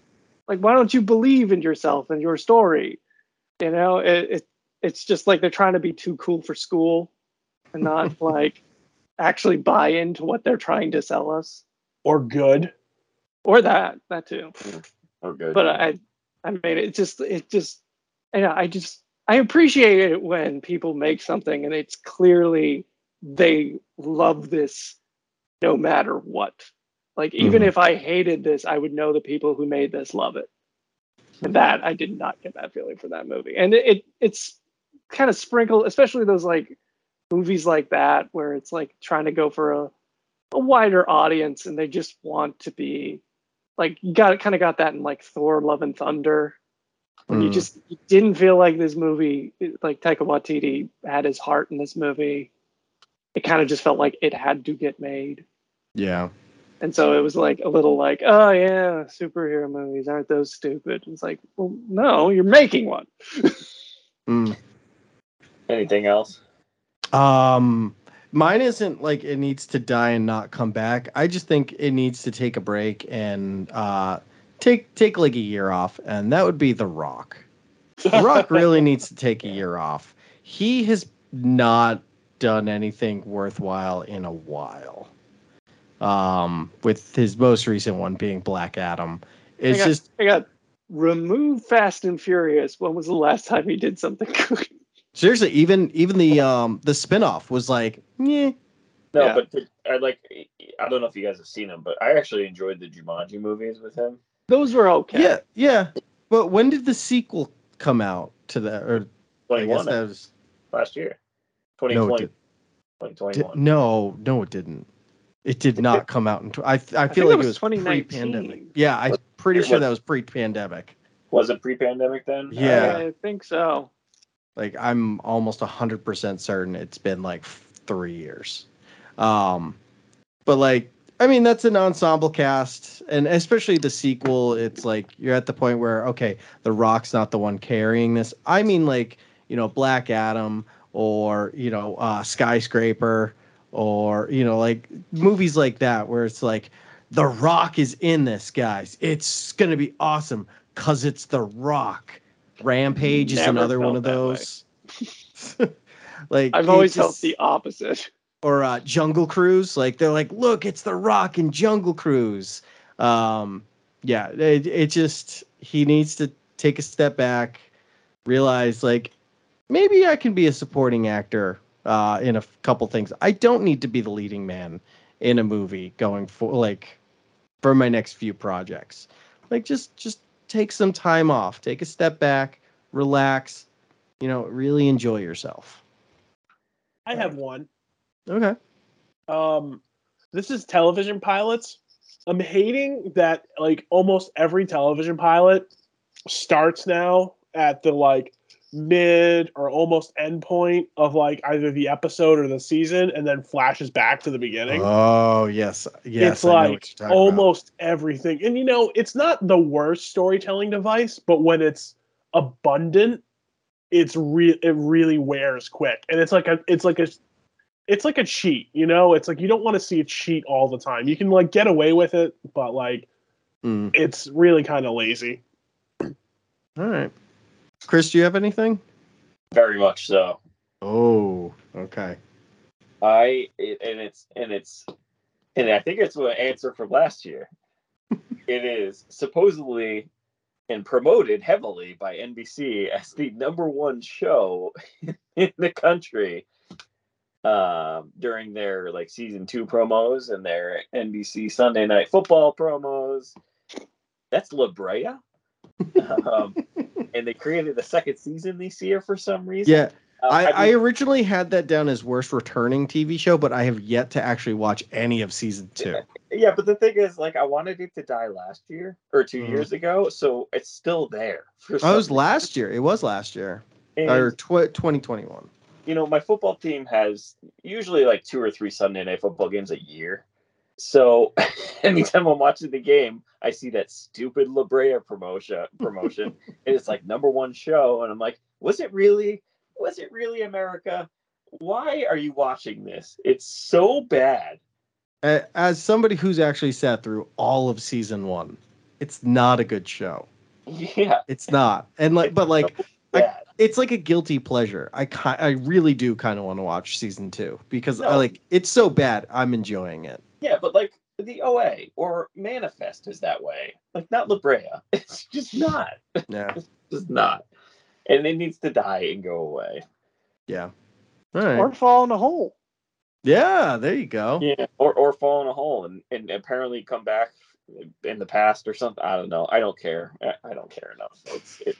Like, why don't you believe in yourself and your story? You know, it, it it's just like they're trying to be too cool for school and not like actually buy into what they're trying to sell us. Or good. Or that, that too. Oh, good. But I, I mean, it just, it just, and I just, I appreciate it when people make something and it's clearly they love this no matter what. Like, even Mhm. if I hated this, I would know the people who made this love it. And that I did not get that feeling for that movie. And it, it it's kind of sprinkled, especially those like movies like that where it's like trying to go for a, a wider audience and they just want to be like you got kind of got that in like Thor: Love and Thunder. When you Mm. just you didn't feel like this movie, like Taika Waititi had his heart in this movie. It kind of just felt like it had to get made. Yeah. And so it was like a little like, oh yeah, superhero movies aren't those stupid? It's like, well, no, you're making one. Mm. Anything else? Um, mine isn't like it needs to die and not come back. I just think it needs to take a break and uh, take take like a year off, and that would be The Rock. The Rock really needs to take a year off. He has not done anything worthwhile in a while. Um, with his most recent one being Black Adam, it's I got, just I got remove Fast and Furious. When was the last time he did something good? Seriously even even the um the spinoff was like, yeah, No, Yeah. but the, I like. I don't know if you guys have seen him, but I actually enjoyed the Jumanji movies with him. Those were okay. Yeah, yeah. But when did the sequel come out to that? Or I guess that was last year. no, it 2020, did, 2021. did- no, no, it didn't. It did not come out in. Tw- I I feel think like it it was was 2019. pre-pandemic. Yeah, I'm pretty it sure that was pre-pandemic. Was it pre-pandemic then? Yeah. I think so. Like I'm almost hundred percent certain it's been like three years. Um, but like I mean that's an ensemble cast, and especially the sequel. It's like you're at the point where okay, The Rock's not the one carrying this. I mean like you know Black Adam or you know uh, Skyscraper or you know like movies like that where it's like The Rock is in this, guys. It's gonna be awesome because it's The Rock. Rampage is Never another one of those. like I've always felt the opposite. or uh, Jungle Cruise. Like they're like, look, it's The Rock in Jungle Cruise. Um, yeah, it, it just he needs to take a step back, realize like maybe I can be a supporting actor uh, in a couple things. I don't need to be the leading man in a movie going for like for my next few projects. Like just just take some time off, take a step back, relax, you know, really enjoy yourself. I have one. Okay. Um, this is television pilots. I'm hating that like almost every television pilot starts now at the like mid or almost end point of like either the episode or the season and then flashes back to the beginning. Oh yes, yes. it's I like talking about. almost everything. And you know, it's not the worst storytelling device, but when it's abundant, it's real it really wears quick. And it's like a it's like a it's like a cheat, you know? It's like you don't want to see a cheat all the time. You can like get away with it, but like Mm. it's really kind of lazy. All right, Chris, do you have anything? Very much so. Oh, okay. I it, and it's and it's and I think it's an answer from last year. it is supposedly and promoted heavily by NBC as the number one show in the country um, during their like season two promos and their NBC Sunday Night Football promos. That's La Brea. um, and they created the second season this year for some reason. Yeah, Um, I, have I originally had that down as worst returning TV show, but I have yet to actually watch any of season two. Yeah, but the thing is, like, I wanted it to die last year or 2 Mhm. years ago, so it's still there. For Oh, it was last year. It was last year And, or tw- 2021. you know, my football team has usually like two or three Sunday night football games a year. So anytime I'm watching the game, I see that stupid La Brea promotion promotion, and it's like number one show, and I'm like, was it really? Was it really America? Why are you watching this? It's so bad. As somebody who's actually sat through all of season one, it's not a good show. Yeah, It's not, and like, but like, so I- it's like a guilty pleasure. I I really do kind of want to watch season two because I like it's so bad. I'm enjoying it. Yeah, but like the OA or Manifest is that way. Like not La Brea. It's just not. Yeah, Just not. And it needs to die and go away. yeah. All right. Or fall in a hole. yeah, there you go. Yeah. Or or fall in a hole and, and apparently come back in the past or something. I don't know. I don't care. I, I don't care enough. It's it,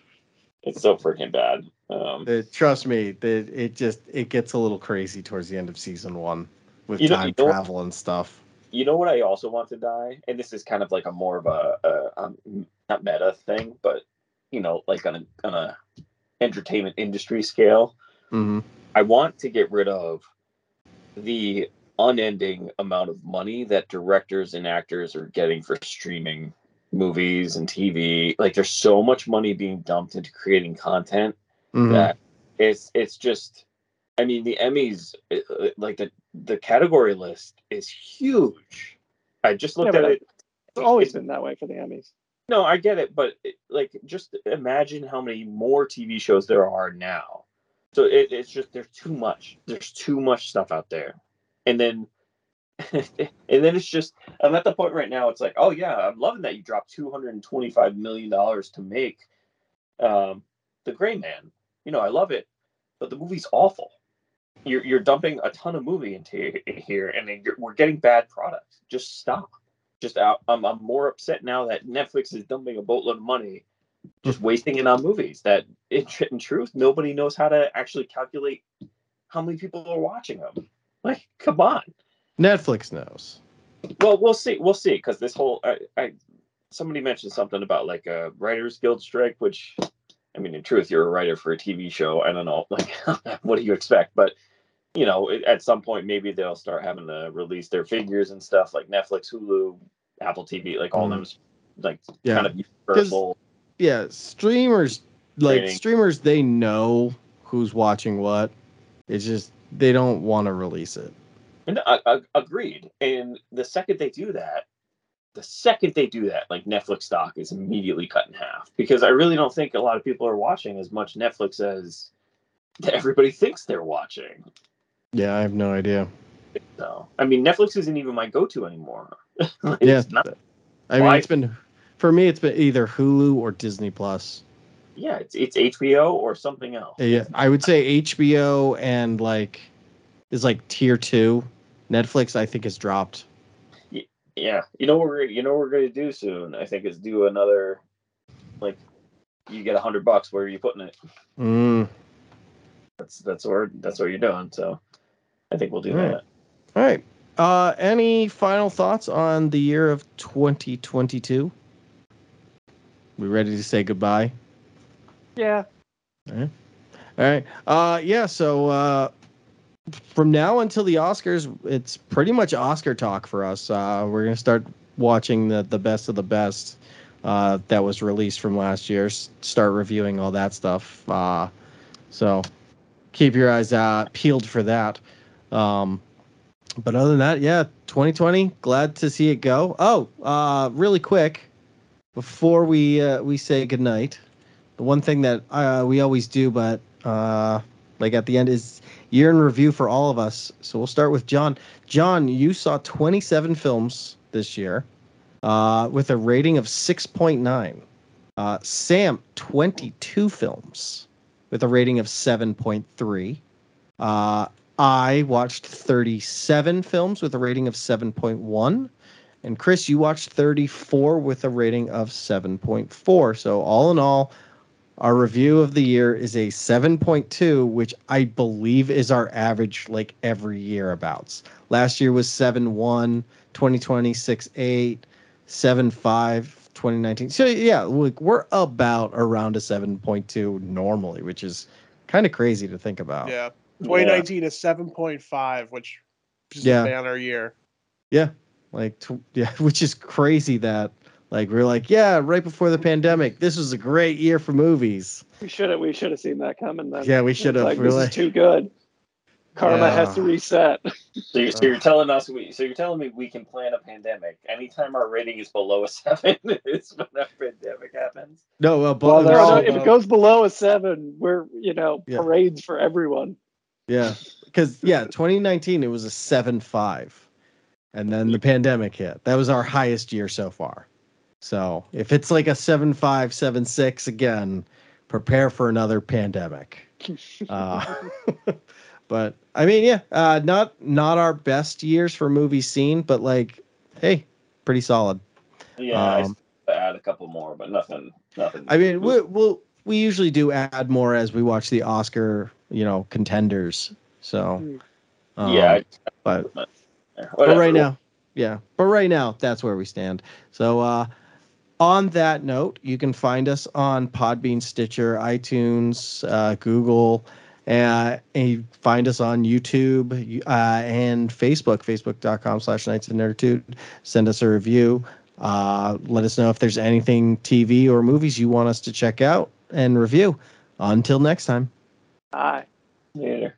it's so freaking bad. Um Uh, trust me, that it just it gets a little crazy towards the end of season one with You know- time you know travel and stuff. You know what I also want to die, and this is kind of like a more of a, a um, not meta thing, but you know, like on a on a entertainment industry scale. Mhm. I want to get rid of the unending amount of money that directors and actors are getting for streaming movies and TV. Like there's so much money being dumped into creating content Mhm. that it's it's just I mean the Emmys it- it- like the the category list is huge. I just looked Yeah, at it. It's always been that way for the Emmys. No, I get it, but it, like just imagine how many more TV shows there are now. So it, it's just there's too much. There's too much stuff out there, and then and then it's just I'm at the point right now. It's like, oh yeah, I'm loving that you dropped 225 million dollars to make um, the Gray Man. You know, I love it, but the movie's awful. You're you're dumping a ton of movie into here, and then you're, we're getting bad products. Just stop just out. I'm, I'm more upset now that Netflix is dumping a boatload of money, just wasting it on movies. That in, tr- in truth, nobody knows how to actually calculate how many people are watching them. Like, come on. Netflix knows. Well, we'll see. We'll see. Because this whole, I, I, somebody mentioned something about like a writers guild strike, which, I mean, in truth, you're a writer for a TV show. I don't know, like, what do you expect? But you know, at some point, maybe they'll start having to release their figures and stuff like Netflix, Hulu, Apple TV, like all Mm. them, like Yeah. kind of universal. Yeah, streamers like Rating. streamers they know who's watching what. It's just they don't want to release it. And I, I, agreed. And the second they do that, the second they do that, like Netflix stock is immediately cut in half because I really don't think a lot of people are watching as much Netflix as everybody thinks they're watching. Yeah, I have no idea. So, I mean, Netflix isn't even my go-to anymore. Like, Yeah. not- I mean, Why? it's been for me. It's been either Hulu or Disney Plus. yeah, it's it's HBO or something else. Yeah, I would say HBO and like is like tier two. Netflix, I think, has dropped. Yeah, you know what we're you know what we're gonna do soon. I think is do another, like, you get a hundred bucks. Where are you putting it? Mm. That's that's where that's what you're doing. So, I think we'll do Right. that. All right. Uh, any final thoughts on the year of 2022? We ready to say goodbye? Yeah. All right. Uh, yeah. So uh, from now until the Oscars, it's pretty much Oscar talk for us. Uh, we're gonna start watching the the best of the best uh, that was released from last year. s- Start reviewing all that stuff. Uh, so keep your eyes uh, peeled for that. Um, but other than that, yeah, 2020. Glad to see it go. Oh, uh, really quick before we uh, we say goodnight the one thing that uh, we always do, but uh, like at the end is year in review for all of us. So we'll start with John. John, you saw 27 films this year uh, with a rating of 6.9. Uh, Sam, 22 films with a rating of 7.3. Uh, I watched 37 films with a rating of 7.1. And Chris, you watched 34 with a rating of 7.4. So all in all, our review of the year is a 7.2, which I believe is our average like every year abouts. Last year was 7.1, 2020 6.8, 7.5, 2019. So yeah, like we're about around a 7.2 normally, which is kind of crazy to think about. Yeah. 2019 is 7.5, which is Yeah. a banner year. Yeah, like tw- yeah, which is crazy that like we're like, yeah, right before the pandemic, this was a great year for movies. We should have we should have seen that coming then. Yeah, we should have, Like, really. This is too good. Karma has to reset. So you're, so you're telling us we so you're telling me we can plan a pandemic anytime our rating is below a seven is when a pandemic happens. No, well, Well, but they're No, no, if it goes below a seven, we're you know Yeah. parades for everyone. Yeah, because yeah, 2019 it was a seven five, and then the pandemic hit. That was our highest year so far. So if it's like a seven five, seven six again, prepare for another pandemic. Uh, but I mean, yeah, uh, not not our best years for movie scene, but like, hey, pretty solid. Yeah, I Um, s- add a couple more, but nothing, nothing. I mean, we we'll, we usually do add more as we watch the Oscar, you know, contenders. So, um, yeah, but But whatever. right now, yeah. But right now, that's where we stand. So, uh, on that note, you can find us on Podbean, Stitcher, iTunes, uh, Google, uh, and you find us on YouTube uh, and Facebook, facebook.com slash Knights of Nerditude. Send us a review. Uh, let us know if there's anything TV or movies you want us to check out and review. Until next time. Bye. Later.